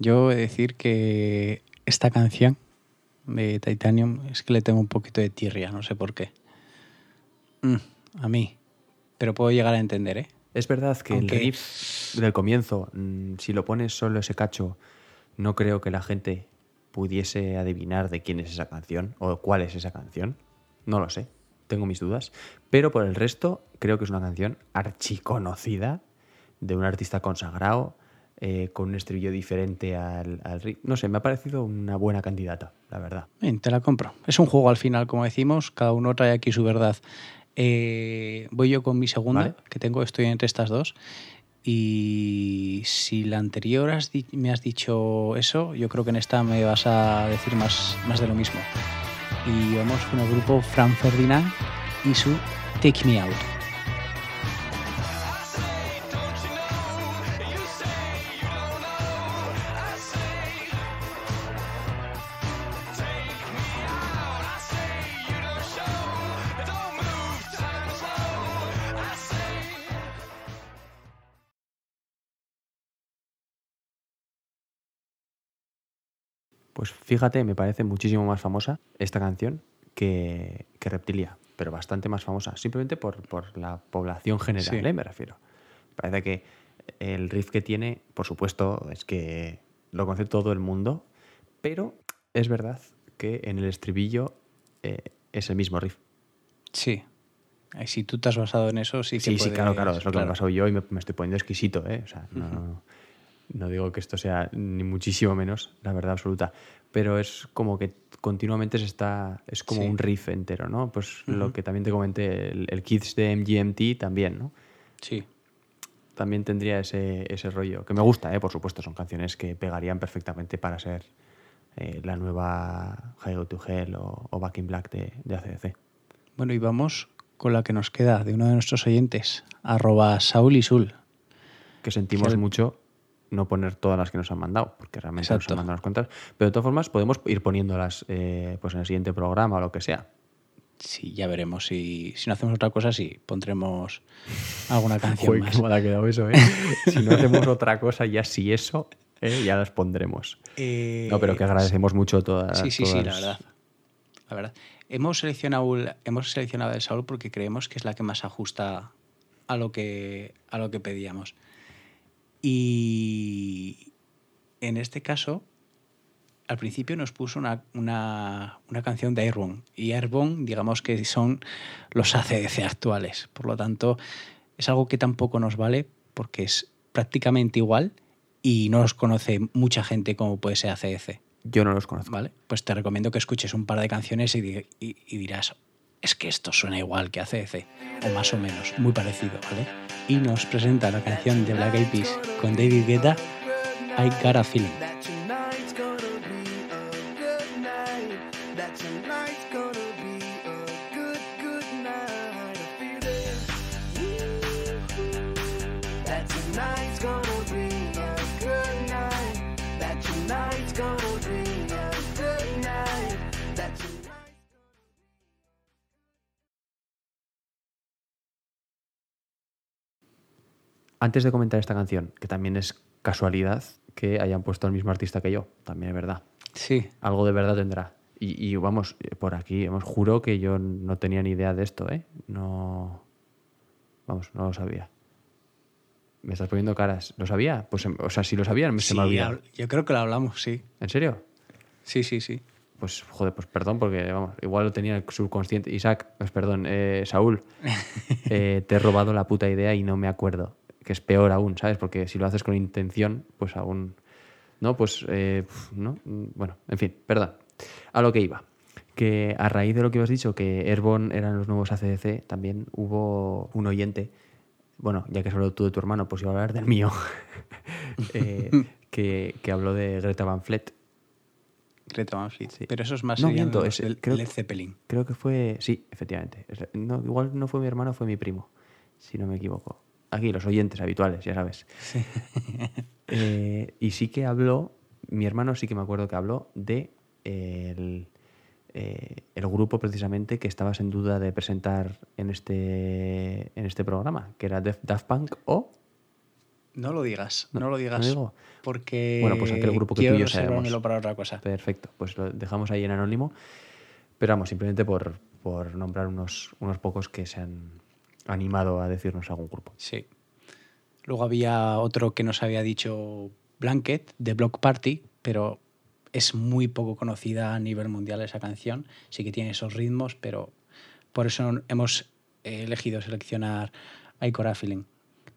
Yo he de decir que esta canción de Titanium es que le tengo un poquito de tirria, no sé por qué. Mm, a mí. Pero puedo llegar a entender, ¿eh? Es verdad que Aunque- el riff del comienzo, mm, si lo pones solo ese cacho, no creo que la gente pudiese adivinar de quién es esa canción o cuál es esa canción. No lo sé, tengo mis dudas. Pero por el resto, creo que es una canción archiconocida de un artista consagrado, eh, con un estribillo diferente al, al riff. No sé, me ha parecido una buena candidata, la verdad. Bien, te la compro. Es un juego al final, como decimos, cada uno trae aquí su verdad. Eh, voy yo con mi segunda, Vale. que tengo, estoy entre estas dos. Y si la anterior has me has dicho eso, yo creo que en esta me vas a decir más, más de lo mismo. Y vamos con el grupo Fran Ferdinand y su Take Me Out. Pues fíjate, me parece muchísimo más famosa esta canción que, que Reptilia, pero bastante más famosa, simplemente por, por la población general, Sí. ¿eh? me refiero. Parece que el riff que tiene, por supuesto, es que lo conoce todo el mundo, pero es verdad que en el estribillo eh, es el mismo riff. Sí. Ay, Si tú te has basado en eso, sí que Sí, sí, claro, claro, es lo que me he pasado yo y me, me estoy poniendo exquisito, ¿eh? O sea, no, no digo que esto sea ni muchísimo menos la verdad absoluta, pero es como que continuamente se está, es como Sí. un riff entero, ¿no? Pues lo que también te comenté, el, el Kids de MGMT también, ¿no? Sí. También tendría ese, ese rollo, que me gusta, ¿eh? Por supuesto, son canciones que pegarían perfectamente para ser eh, la nueva High Go to Hell o, o Back in Black de, de ACDC. Bueno, y vamos con la que nos queda de uno de nuestros oyentes, arroba Saul y Sul. que sentimos mucho no poner todas las que nos han mandado, porque realmente Exacto. nos han mandado unas cuantas. Pero de todas formas, podemos ir poniéndolas eh, pues en el siguiente programa o lo que sea. Sí, ya veremos. Si, si no hacemos otra cosa, sí, pondremos alguna canción Joder, más. ha quedado eso, ¿eh? si no hacemos otra cosa, ya sí eso, ¿eh? ya las pondremos. Eh, No, pero que agradecemos mucho todas. Sí, sí, sí, la verdad. La verdad. Hemos seleccionado, el- hemos seleccionado el Saúl porque creemos que es la que más ajusta a lo que, a lo que pedíamos. Y en este caso, al principio nos puso una, una- una canción de Airborne. Y Airborne, digamos que son los ACDC actuales. Por lo tanto, es algo que tampoco nos vale porque es prácticamente igual y no los conoce mucha gente como puede ser ACDC. Yo no los conozco. ¿vale? Pues te recomiendo que escuches un par de canciones y, di- y- y dirás, es que esto suena igual que ACDC, o más o menos, muy parecido, ¿vale? Y nos presenta la canción de Black Eyed Peas con David Guetta, I Got a Feeling. Antes de comentar esta canción, que también es casualidad que hayan puesto al mismo artista que yo, también es verdad. Sí, Algo de verdad tendrá. Y, y vamos, eh, por aquí, hemos juro que yo no tenía ni idea de esto, ¿eh? No. Vamos, no lo sabía. Me estás poniendo caras. ¿Lo sabía? Pues, em, o sea, si lo sabía, se sí, me hab- yo creo que lo hablamos, sí. ¿En serio? Sí, sí, sí. Pues, joder, pues perdón, porque vamos, igual lo tenía el subconsciente. Isaac, pues perdón, eh, Saúl, eh, te he robado la puta idea y no me acuerdo. Que es peor aún, ¿sabes? Porque si lo haces con intención, pues aún. No, pues. eh, no. Bueno, en fin, perdón. A lo que iba. Que a raíz de lo que has dicho, que Airborne eran los nuevos ACDC, también hubo un oyente. Bueno, ya que has hablado tú de tu hermano, pues iba a hablar del mío. eh, que, que habló de Greta Van Fleet. Greta Van Fleet. Sí. Pero eso es más No, miento, es- del creo- Led Zeppelin. Creo que fue. Sí, efectivamente. No, igual no fue mi hermano, fue mi primo, si no me equivoco. Aquí, los oyentes habituales, ya sabes. Eh, y sí que habló, mi hermano sí que me acuerdo que habló de el, eh, el grupo precisamente que estabas en duda de presentar en este, en este programa, que era Def- Daft Punk o. No lo digas, no, No, lo digas. ¿no digo? Porque Bueno, pues aquel grupo que tú y yo sabemos. para otra cosa. Perfecto, pues lo dejamos ahí en anónimo. Pero vamos, simplemente por, por nombrar unos, unos pocos que se han animado a decirnos algún grupo. Sí. Luego había otro que nos había dicho Blanket, de Block Party, pero es muy poco conocida a nivel mundial esa canción. Sí que tiene esos ritmos, pero por eso hemos elegido seleccionar Aikora Feeling.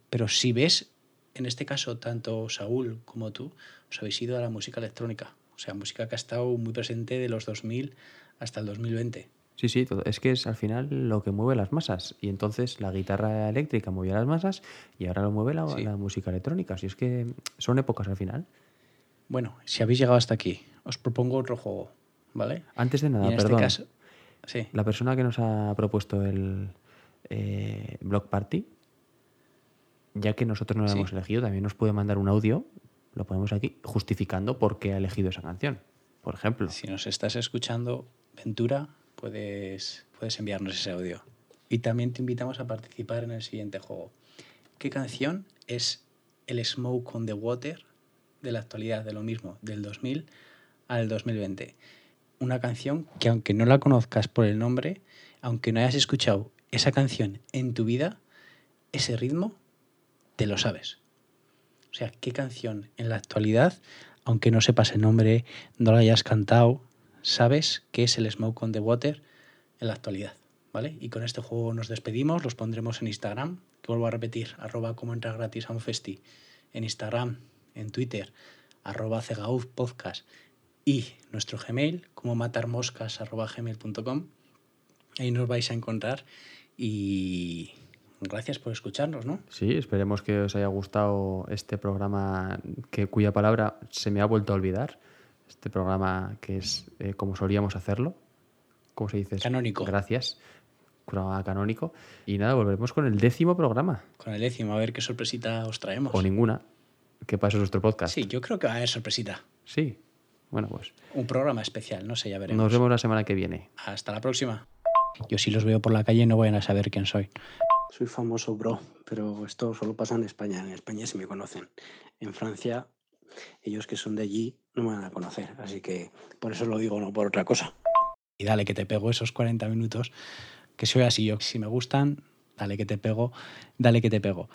Pero si ves, en este caso, tanto Saúl como tú, os habéis ido a la música electrónica. O sea, música que ha estado muy presente de los 2000 hasta el 2020. Sí, sí, todo. es que es al final lo que mueve las masas. Y entonces la guitarra eléctrica movía las masas y ahora lo mueve la, Sí. la música electrónica. Si es que son épocas al final. Bueno, si habéis llegado hasta aquí, os propongo otro juego, ¿vale? Antes de nada, en perdón. este caso, sí. La persona que nos ha propuesto el eh, Block Party, ya que nosotros no lo Sí. hemos elegido, también nos puede mandar un audio, lo ponemos aquí, justificando por qué ha elegido esa canción. Por ejemplo. Si nos estás escuchando, Ventura, puedes, puedes enviarnos ese audio. Y también te invitamos a participar en el siguiente juego. ¿Qué canción es el Smoke on the Water de la actualidad, de lo mismo, del 2000 al 2020? Una canción que aunque no la conozcas por el nombre, aunque no hayas escuchado esa canción en tu vida, ese ritmo, te lo sabes. O sea, ¿qué canción en la actualidad, aunque no sepas el nombre, no la hayas cantado, sabes que es el Smoke on the Water en la actualidad? ¿Vale? Y con este juego nos despedimos, los pondremos en Instagram, que vuelvo a repetir, arroba como entrar gratis a un festi, en Instagram, en Twitter, arroba cegauf podcast y nuestro Gmail, como matarmoscas arroba gmail.com. Ahí nos vais a encontrar y gracias por escucharnos, ¿no? Sí, esperemos que os haya gustado este programa que, cuya palabra se me ha vuelto a olvidar. Este programa que es eh, como solíamos hacerlo. ¿Cómo se dice? Canónico. Gracias. Programa canónico. Y nada, volveremos con el décimo programa. Con el décimo, a ver qué sorpresita os traemos. O ninguna. Que pasa nuestro podcast. Sí, yo creo que va a haber sorpresita. Sí. Bueno, pues Un programa especial, no sé, ya veremos. nos vemos la semana que viene. Hasta la próxima. Yo si los veo por la calle no voy a saber quién soy. Soy famoso, bro, pero esto solo pasa en España. En España sí me conocen. En Francia, ellos que son de allí no me van a conocer. Así que por eso lo digo, no por otra cosa. Y dale que te pego esos 40 minutos, que soy así yo. Si me gustan, dale que te pego, dale que te pego.